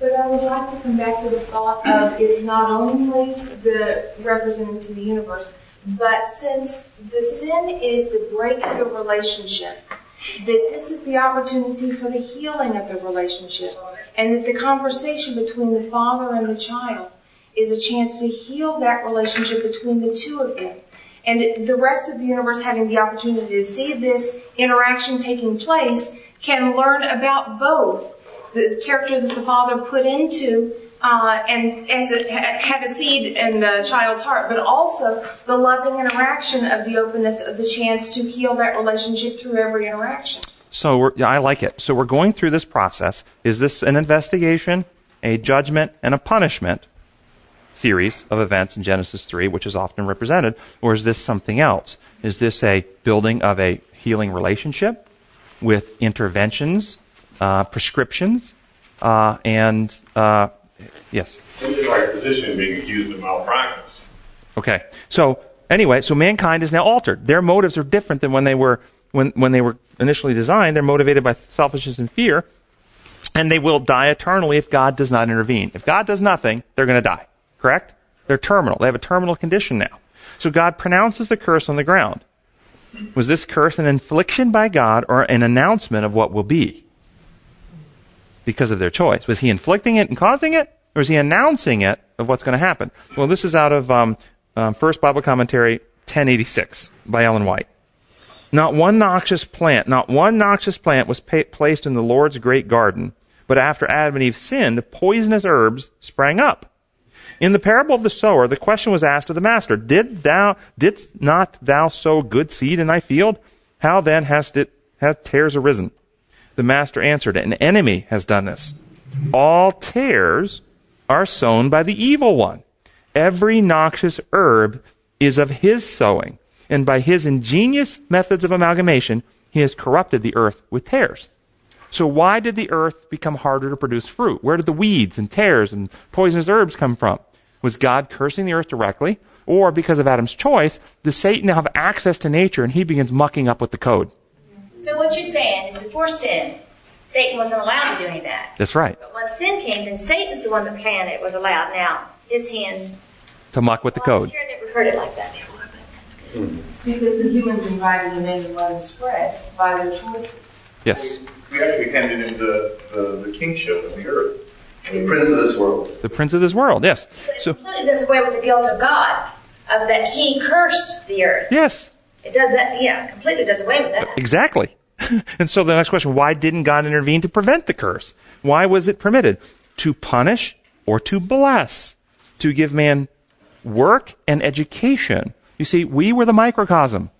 Speaker 5: But I would like to come back to the thought of it's not only the representative to the universe, but since the sin is the break of the relationship, that this is the opportunity for the healing of the relationship, and that the conversation between the father and the child is a chance to heal that relationship between the two of them and the rest of the universe having the opportunity to see this interaction taking place can learn about both the character that the father put into uh, and as it had a seed in the child's heart, but also the loving interaction of the openness of the chance to heal that relationship through every interaction.
Speaker 1: So yeah, I like it. So we're going through this process. Is this an investigation, a judgment, and a punishment? Series of events in Genesis 3, which is often represented, or is this something else? Is this a building of a healing relationship with interventions, uh, prescriptions, uh, and uh, yes?
Speaker 10: Like position being accused of malpractice.
Speaker 1: Okay, so anyway, so mankind is now altered. Their motives are different than when they were when when they were initially designed. They're motivated by selfishness and fear, and they will die eternally if God does not intervene. If God does nothing, they're going to die. Correct? They're terminal. They have a terminal condition now. So God pronounces the curse on the ground. Was this curse an infliction by God or an announcement of what will be? Because of their choice. Was he inflicting it and causing it? Or is he announcing it of what's going to happen? Well, this is out of um, um, First Bible Commentary 1086 by Ellen White. Not one noxious plant, not one noxious plant was pa- placed in the Lord's great garden, but after Adam and Eve sinned, poisonous herbs sprang up in the parable of the sower, the question was asked of the master, Did thou, didst not thou sow good seed in thy field? How then hast it, have tares arisen? The master answered, An enemy has done this. All tares are sown by the evil one. Every noxious herb is of his sowing, and by his ingenious methods of amalgamation, he has corrupted the earth with tares. So why did the earth become harder to produce fruit? Where did the weeds and tares and poisonous herbs come from? Was God cursing the earth directly? Or because of Adam's choice, does Satan now have access to nature and he begins mucking up with the code?
Speaker 12: So what you're saying is before sin, Satan wasn't allowed to do any of that.
Speaker 1: That's right.
Speaker 12: But when sin came, then Satan's the one that planned it was allowed. Now, his hand.
Speaker 1: To muck with the
Speaker 12: well,
Speaker 1: code.
Speaker 12: I'm sure I never heard it like that before, but that's good. Hmm.
Speaker 5: Because the humans invited him in and let him spread by their choices.
Speaker 1: Yes.
Speaker 2: We actually handed him the, the, the kingship of the earth.
Speaker 4: The prince of this world.
Speaker 1: The prince of this world, yes.
Speaker 12: But
Speaker 1: So,
Speaker 12: it completely does away with the guilt of God, of that he cursed the earth.
Speaker 1: yes,
Speaker 12: It does that, yeah, completely does away with that.
Speaker 1: exactly. <laughs> and so the next question, why didn't God intervene to prevent the curse? Why was it permitted? To punish or to bless? To give man work and education. You see, we were the microcosm.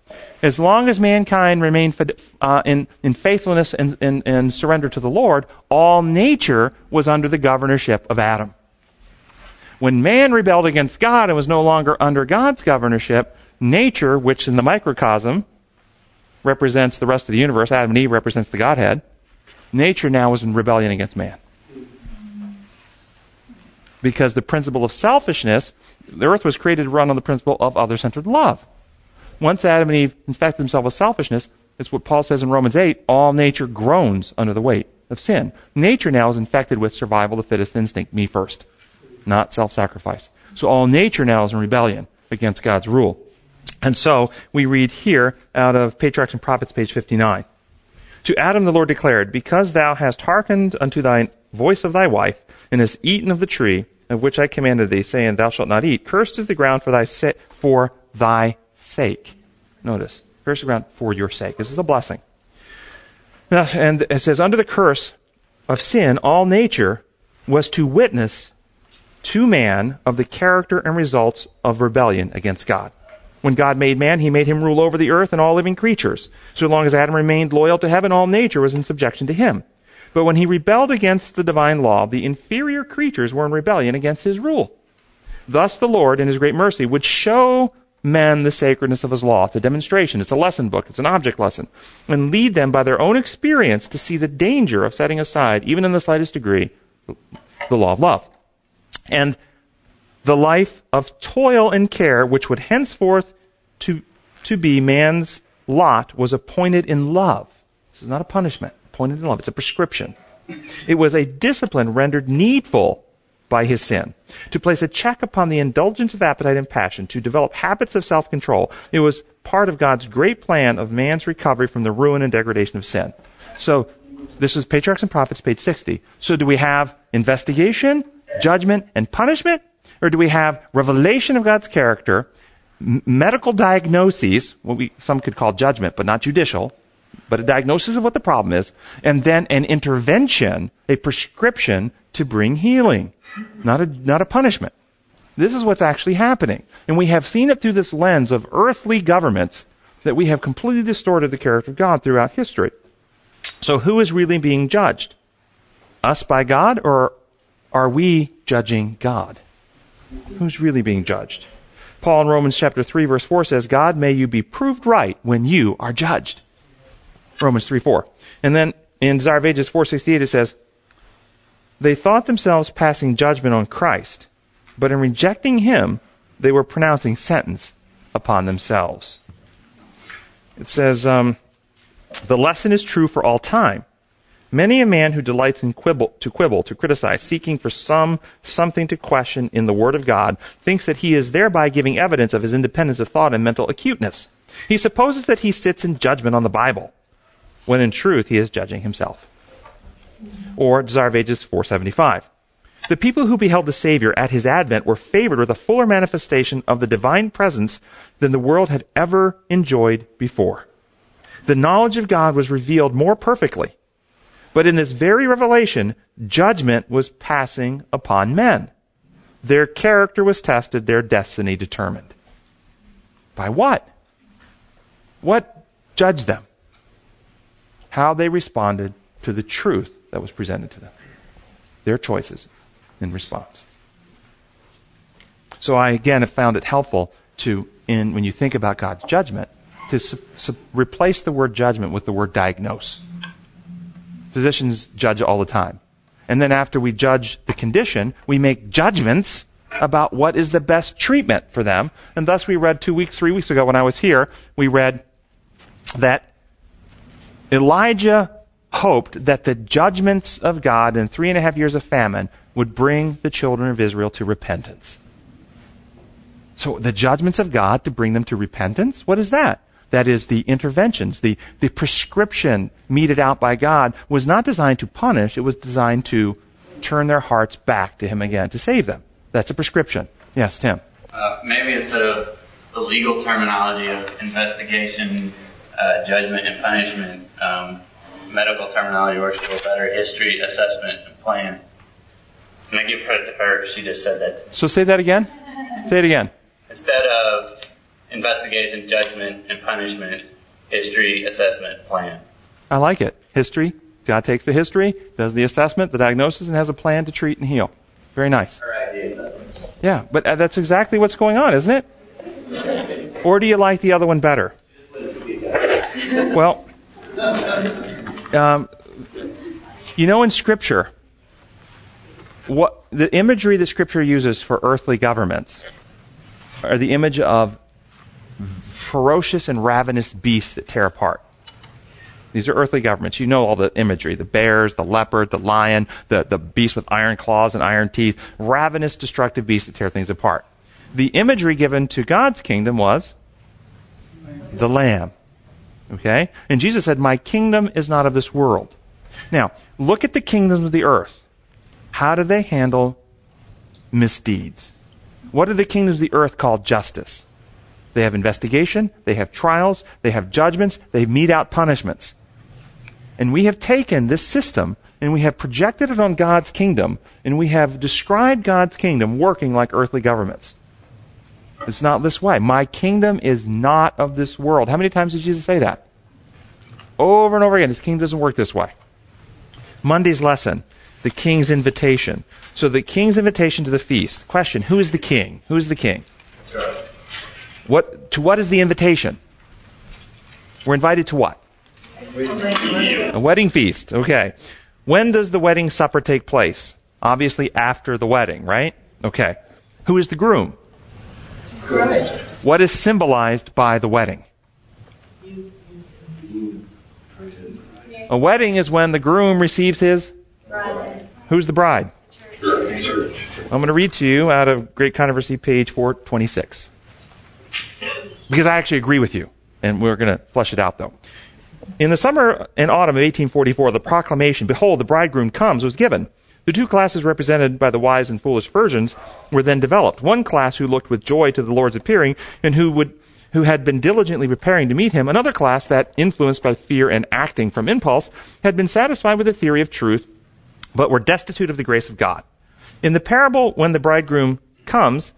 Speaker 1: As long as mankind remained uh, in, in faithfulness and, and, and surrender to the Lord, all nature was under the governorship of Adam. When man rebelled against God and was no longer under God's governorship, nature, which in the microcosm represents the rest of the universe, Adam and Eve represents the Godhead, nature now was in rebellion against man. Because the principle of selfishness, the earth was created to run on the principle of other centered love. Once Adam and Eve infected themselves with selfishness, it's what Paul says in Romans 8 all nature groans under the weight of sin. Nature now is infected with survival, the fittest instinct, me first, not self sacrifice. So all nature now is in rebellion against God's rule. And so we read here out of Patriarchs and Prophets, page 59. To Adam the Lord declared, Because thou hast hearkened unto thy voice of thy wife, and hast eaten of the tree of which I commanded thee, saying, Thou shalt not eat, cursed is the ground for thy, sa- for thy sake. Notice, cursed the ground for your sake. This is a blessing. Now, and it says, under the curse of sin, all nature was to witness to man of the character and results of rebellion against God. When God made man, he made him rule over the earth and all living creatures. So long as Adam remained loyal to heaven, all nature was in subjection to him. But when he rebelled against the divine law, the inferior creatures were in rebellion against his rule. Thus the Lord, in his great mercy, would show men the sacredness of his law. It's a demonstration, it's a lesson book, it's an object lesson, and lead them by their own experience to see the danger of setting aside, even in the slightest degree, the law of love. And the life of toil and care, which would henceforth to, to be man's lot, was appointed in love. This is not a punishment, appointed in love. It's a prescription. It was a discipline rendered needful by his sin. To place a check upon the indulgence of appetite and passion, to develop habits of self-control. It was part of God's great plan of man's recovery from the ruin and degradation of sin. So, this is Patriarchs and Prophets, page 60. So do we have investigation, judgment, and punishment? Or do we have revelation of God's character, m- medical diagnoses, what we, some could call judgment, but not judicial, but a diagnosis of what the problem is, and then an intervention, a prescription to bring healing, not a, not a punishment. This is what's actually happening. And we have seen it through this lens of earthly governments that we have completely distorted the character of God throughout history. So who is really being judged? Us by God or are we judging God? Who's really being judged? Paul in Romans chapter 3 verse 4 says, God may you be proved right when you are judged. Romans 3 4. And then in Desire of Ages 468 it says, They thought themselves passing judgment on Christ, but in rejecting him, they were pronouncing sentence upon themselves. It says, um, The lesson is true for all time. Many a man who delights in quibble, to quibble, to criticize, seeking for some something to question in the Word of God, thinks that he is thereby giving evidence of his independence of thought and mental acuteness. He supposes that he sits in judgment on the Bible, when in truth he is judging himself. Or Desire of Ages 475. The people who beheld the Savior at his advent were favored with a fuller manifestation of the divine presence than the world had ever enjoyed before. The knowledge of God was revealed more perfectly but in this very revelation, judgment was passing upon men. Their character was tested, their destiny determined. By what? What judged them? How they responded to the truth that was presented to them. Their choices in response. So I again have found it helpful to, in, when you think about God's judgment, to su- su- replace the word judgment with the word diagnose. Physicians judge all the time. And then after we judge the condition, we make judgments about what is the best treatment for them. And thus we read two weeks, three weeks ago when I was here, we read that Elijah hoped that the judgments of God in three and a half years of famine would bring the children of Israel to repentance. So the judgments of God to bring them to repentance? What is that? that is the interventions, the, the prescription meted out by God was not designed to punish, it was designed to turn their hearts back to Him again, to save them. That's a prescription. Yes, Tim.
Speaker 13: Uh, maybe instead of the legal terminology of investigation, uh, judgment, and punishment, um, medical terminology works a little better history, assessment, and plan. And I give credit to her, she just said that.
Speaker 1: So say that again. Say it again.
Speaker 13: Instead of investigation, judgment, and punishment, history, assessment, plan.
Speaker 1: I like it. History. God takes the history, does the assessment, the diagnosis, and has a plan to treat and heal. Very nice. Yeah, but uh, that's exactly what's going on, isn't it? Or do you like the other one better? <laughs> Well, um, you know, in Scripture, what the imagery that Scripture uses for earthly governments are the image of ferocious and ravenous beasts that tear apart. These are earthly governments. You know all the imagery the bears, the leopard, the lion, the, the beast with iron claws and iron teeth. Ravenous, destructive beasts that tear things apart. The imagery given to God's kingdom was the lamb. Okay? And Jesus said, My kingdom is not of this world. Now, look at the kingdoms of the earth. How do they handle misdeeds? What do the kingdoms of the earth call justice? They have investigation, they have trials, they have judgments, they mete out punishments. And we have taken this system and we have projected it on God's kingdom and we have described God's kingdom working like earthly governments. It's not this way. My kingdom is not of this world. How many times did Jesus say that? Over and over again. His kingdom doesn't work this way. Monday's lesson, the king's invitation. So the king's invitation to the feast. Question, who is the king? Who is the king? What, to what is the invitation? We're invited to what? A wedding feast. Okay. When does the wedding supper take place? Obviously after the wedding, right? Okay. Who is the groom? Christ. What is symbolized by the wedding? A wedding is when the groom receives his bride. Who's the bride? Church. I'm going to read to you out of Great Controversy, page 426. Because I actually agree with you, and we're going to flesh it out though. In the summer and autumn of 1844, the proclamation, Behold, the bridegroom comes, was given. The two classes represented by the wise and foolish versions were then developed. One class who looked with joy to the Lord's appearing and who would who had been diligently preparing to meet him, another class that, influenced by fear and acting from impulse, had been satisfied with the theory of truth, but were destitute of the grace of God. In the parable, when the bridegroom comes,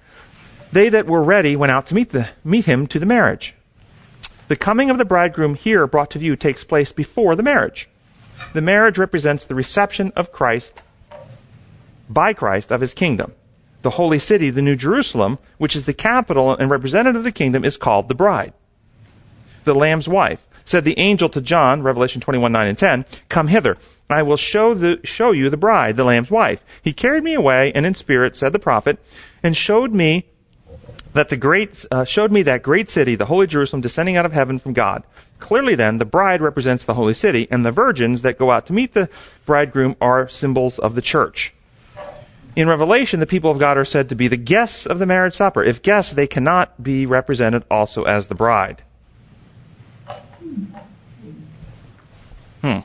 Speaker 1: they that were ready went out to meet, the, meet him to the marriage. The coming of the bridegroom here brought to view takes place before the marriage. The marriage represents the reception of Christ by Christ of his kingdom. The holy city, the New Jerusalem, which is the capital and representative of the kingdom, is called the bride. The Lamb's wife. Said the angel to John, Revelation 21, 9 and 10, Come hither, I will show, the, show you the bride, the Lamb's wife. He carried me away, and in spirit, said the prophet, and showed me that the great, uh, showed me that great city, the holy Jerusalem, descending out of heaven from God. Clearly then, the bride represents the holy city, and the virgins that go out to meet the bridegroom are symbols of the church. In Revelation, the people of God are said to be the guests of the marriage supper. If guests, they cannot be represented also as the bride. Hmm.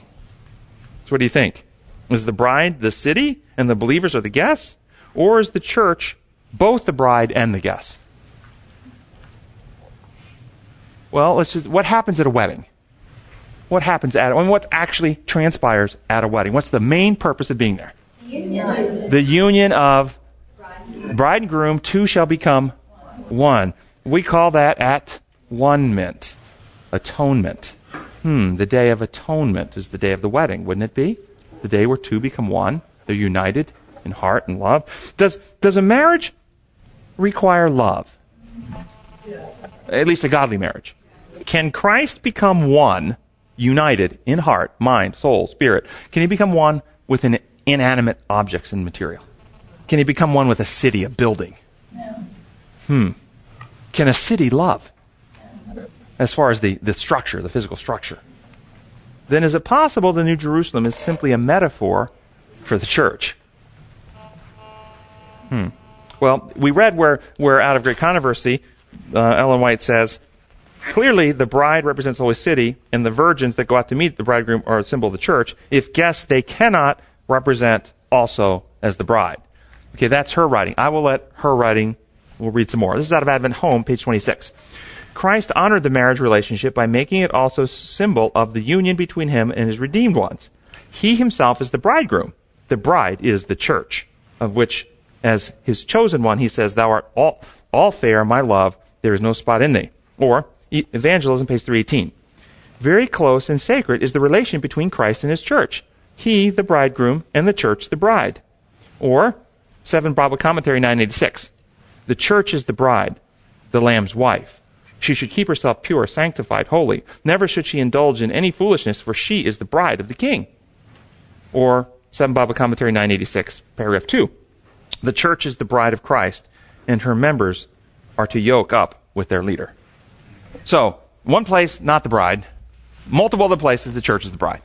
Speaker 1: So what do you think? Is the bride the city and the believers are the guests? Or is the church both the bride and the guests? Well, let's just, what happens at a wedding? What happens at, I mean, what actually transpires at a wedding? What's the main purpose of being there? Union. The union of bride and groom, two shall become one. We call that at one mint, atonement. Hmm, the day of atonement is the day of the wedding, wouldn't it be? The day where two become one. They're united in heart and love. Does, does a marriage require love? At least a godly marriage. Can Christ become one, united in heart, mind, soul, spirit? Can he become one with an inanimate objects and material? Can he become one with a city, a building? No. Hmm. Can a city love? As far as the, the structure, the physical structure. Then is it possible the New Jerusalem is simply a metaphor for the church? Hmm. Well, we read where, where out of great controversy, uh, Ellen White says, clearly the bride represents the holy city, and the virgins that go out to meet the bridegroom are a symbol of the church. If guests, they cannot represent also as the bride. Okay, that's her writing. I will let her writing, we'll read some more. This is out of Adventist Home, page 26. Christ honored the marriage relationship by making it also symbol of the union between him and his redeemed ones. He himself is the bridegroom. The bride is the church, of which, as his chosen one, he says, Thou art all, all fair, my love, there is no spot in thee. Or, Evangelism, page 318. Very close and sacred is the relation between Christ and his church. He, the bridegroom, and the church, the bride. Or, 7 Bible Commentary 986. The church is the bride, the Lamb's wife. She should keep herself pure, sanctified, holy. Never should she indulge in any foolishness, for she is the bride of the king. Or, 7 Bible Commentary 986, paragraph 2. The church is the bride of Christ, and her members are to yoke up with their leader. So, one place, not the bride. Multiple other places, the church is the bride.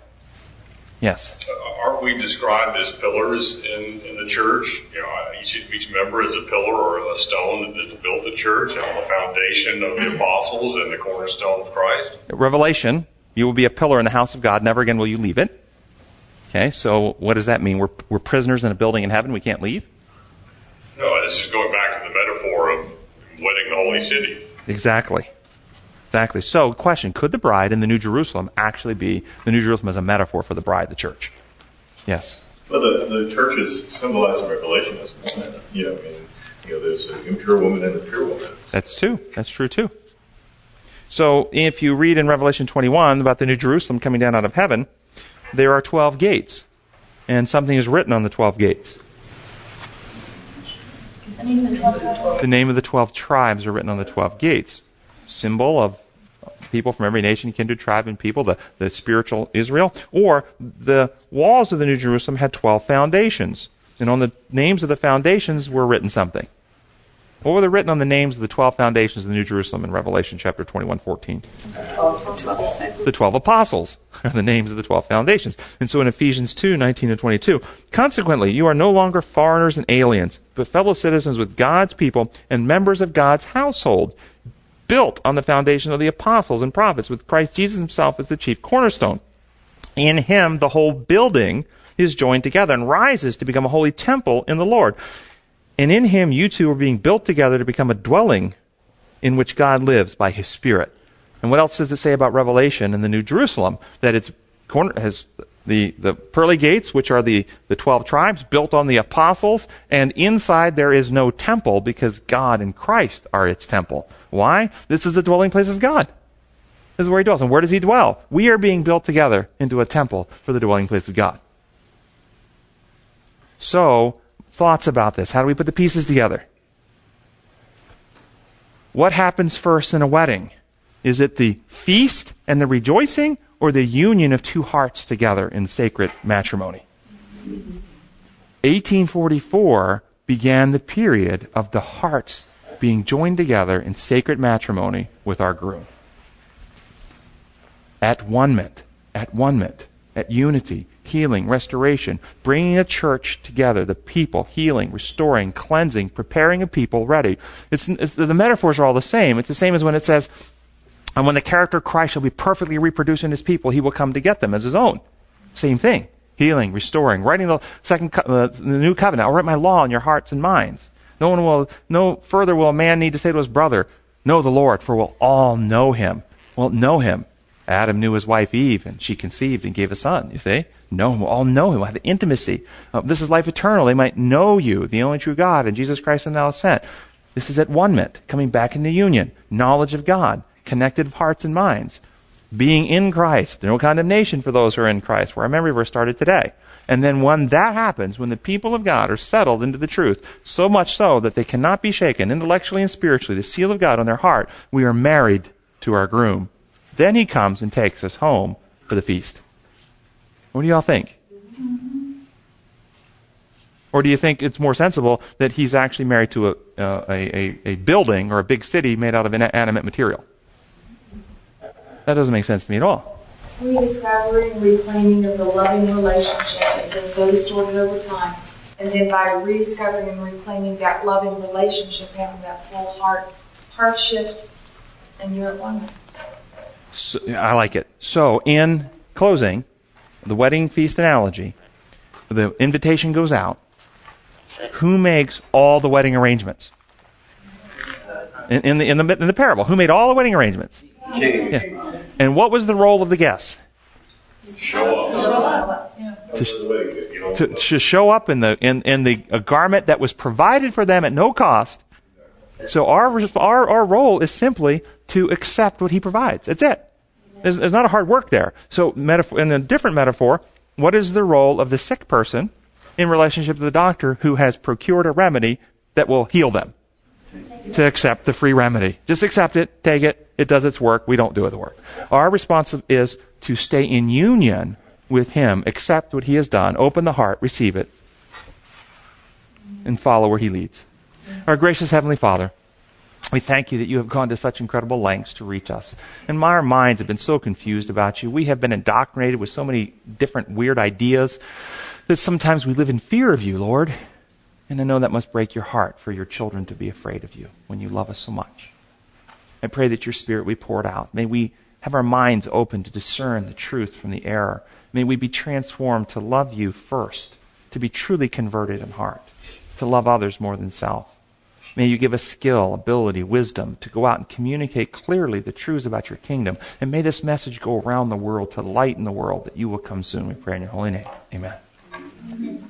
Speaker 1: Yes.
Speaker 10: Uh, aren't we described as pillars in, in the church? You know, each, each member is a pillar or a stone that's built the church on the foundation of the apostles and the cornerstone of Christ.
Speaker 1: Revelation, you will be a pillar in the house of God. Never again will you leave it. Okay, so what does that mean? We're, we're prisoners in a building in heaven. We can't leave?
Speaker 10: No, this is going back to the metaphor of wedding the holy city.
Speaker 1: Exactly. Exactly. So, question Could the bride in the New Jerusalem actually be the New Jerusalem as a metaphor for the bride, the church? Yes.
Speaker 2: Well, the, the church is symbolized in Revelation as woman. You know, and, you know, there's an impure woman and a pure woman.
Speaker 1: That's true. That's true too. So, if you read in Revelation 21 about the New Jerusalem coming down out of heaven, there are 12 gates, and something is written on the 12 gates.
Speaker 5: The name the
Speaker 1: The name of the 12 tribes are written on the 12 gates. Symbol of people from every nation, kindred, tribe, and people, the, the spiritual Israel. Or the walls of the New Jerusalem had 12 foundations. And on the names of the foundations were written something. What were they written on the names of the 12 foundations of the New Jerusalem in Revelation chapter 21, 14? The 12 apostles <laughs> are the names of the 12 foundations. And so in Ephesians 2, 19 and 22, consequently, you are no longer foreigners and aliens, but fellow citizens with God's people and members of God's household, built on the foundation of the apostles and prophets, with Christ Jesus himself as the chief cornerstone. In him, the whole building is joined together and rises to become a holy temple in the Lord. And in him, you two are being built together to become a dwelling in which God lives by his Spirit. And what else does it say about Revelation in the New Jerusalem? That it's corner, has the, the pearly gates, which are the, the 12 tribes, built on the apostles, and inside there is no temple because God and Christ are its temple. Why? This is the dwelling place of God. This is where he dwells. And where does he dwell? We are being built together into a temple for the dwelling place of God. So, thoughts about this? How do we put the pieces together? What happens first in a wedding? Is it the feast and the rejoicing or the union of two hearts together in sacred matrimony? 1844 began the period of the hearts being joined together in sacred matrimony with our groom. At one ment, at one ment, at unity, healing, restoration, bringing a church together, the people, healing, restoring, cleansing, preparing a people ready. It's, it's, the metaphors are all the same. It's the same as when it says, and when the character of Christ shall be perfectly reproduced in his people, he will come to get them as his own. Same thing. Healing, restoring, writing the second, co- uh, the new covenant. I'll write my law in your hearts and minds. No one will, no further will a man need to say to his brother, know the Lord, for we'll all know him. We'll know him. Adam knew his wife Eve, and she conceived and gave a son. You see? Him. We'll all know him. We'll have intimacy. Uh, this is life eternal. They might know you, the only true God, and Jesus Christ and thou sent. This is at one ment, coming back into union, knowledge of God, connected hearts and minds, being in Christ, no condemnation for those who are in Christ, where our memory verse started today. And then when that happens, when the people of God are settled into the truth, so much so that they cannot be shaken intellectually and spiritually, the seal of God on their heart, we are married to our groom. Then he comes and takes us home for the feast. What do y'all think? Or do you think it's more sensible that he's actually married to a, uh, a, a, a building or a big city made out of inanimate material? That doesn't make sense to me at all.
Speaker 5: Rediscovering, reclaiming of the loving relationship that has been so distorted over time. And then by rediscovering and reclaiming that loving relationship, having that full heart, heart shift, and you're at one.
Speaker 1: So, I like it. So, in closing, the wedding feast analogy, the invitation goes out. Who makes all the wedding arrangements? In, in, the, in, the, in the parable, who made all the wedding arrangements? Yeah. And what was the role of the guests?
Speaker 10: Show up.
Speaker 1: To, to, to show up in the in, in the a garment that was provided for them at no cost. So our our our role is simply to accept what He provides. That's it. There's, there's not a hard work there. So metaphor, in a different metaphor, what is the role of the sick person in relationship to the doctor who has procured a remedy that will heal them? To accept the free remedy. Just accept it, take it, it does its work, we don't do the work. Our response is to stay in union with Him, accept what He has done, open the heart, receive it, and follow where He leads. Our gracious Heavenly Father, we thank you that you have gone to such incredible lengths to reach us. And our minds have been so confused about you. We have been indoctrinated with so many different weird ideas that sometimes we live in fear of you, Lord. And I know that must break your heart for your children to be afraid of you when you love us so much. I pray that your Spirit we pour it out. May we have our minds open to discern the truth from the error. May we be transformed to love you first, to be truly converted in heart, to love others more than self. May you give us skill, ability, wisdom to go out and communicate clearly the truths about your kingdom. And may this message go around the world to lighten the world that you will come soon. We pray in your holy name. Amen.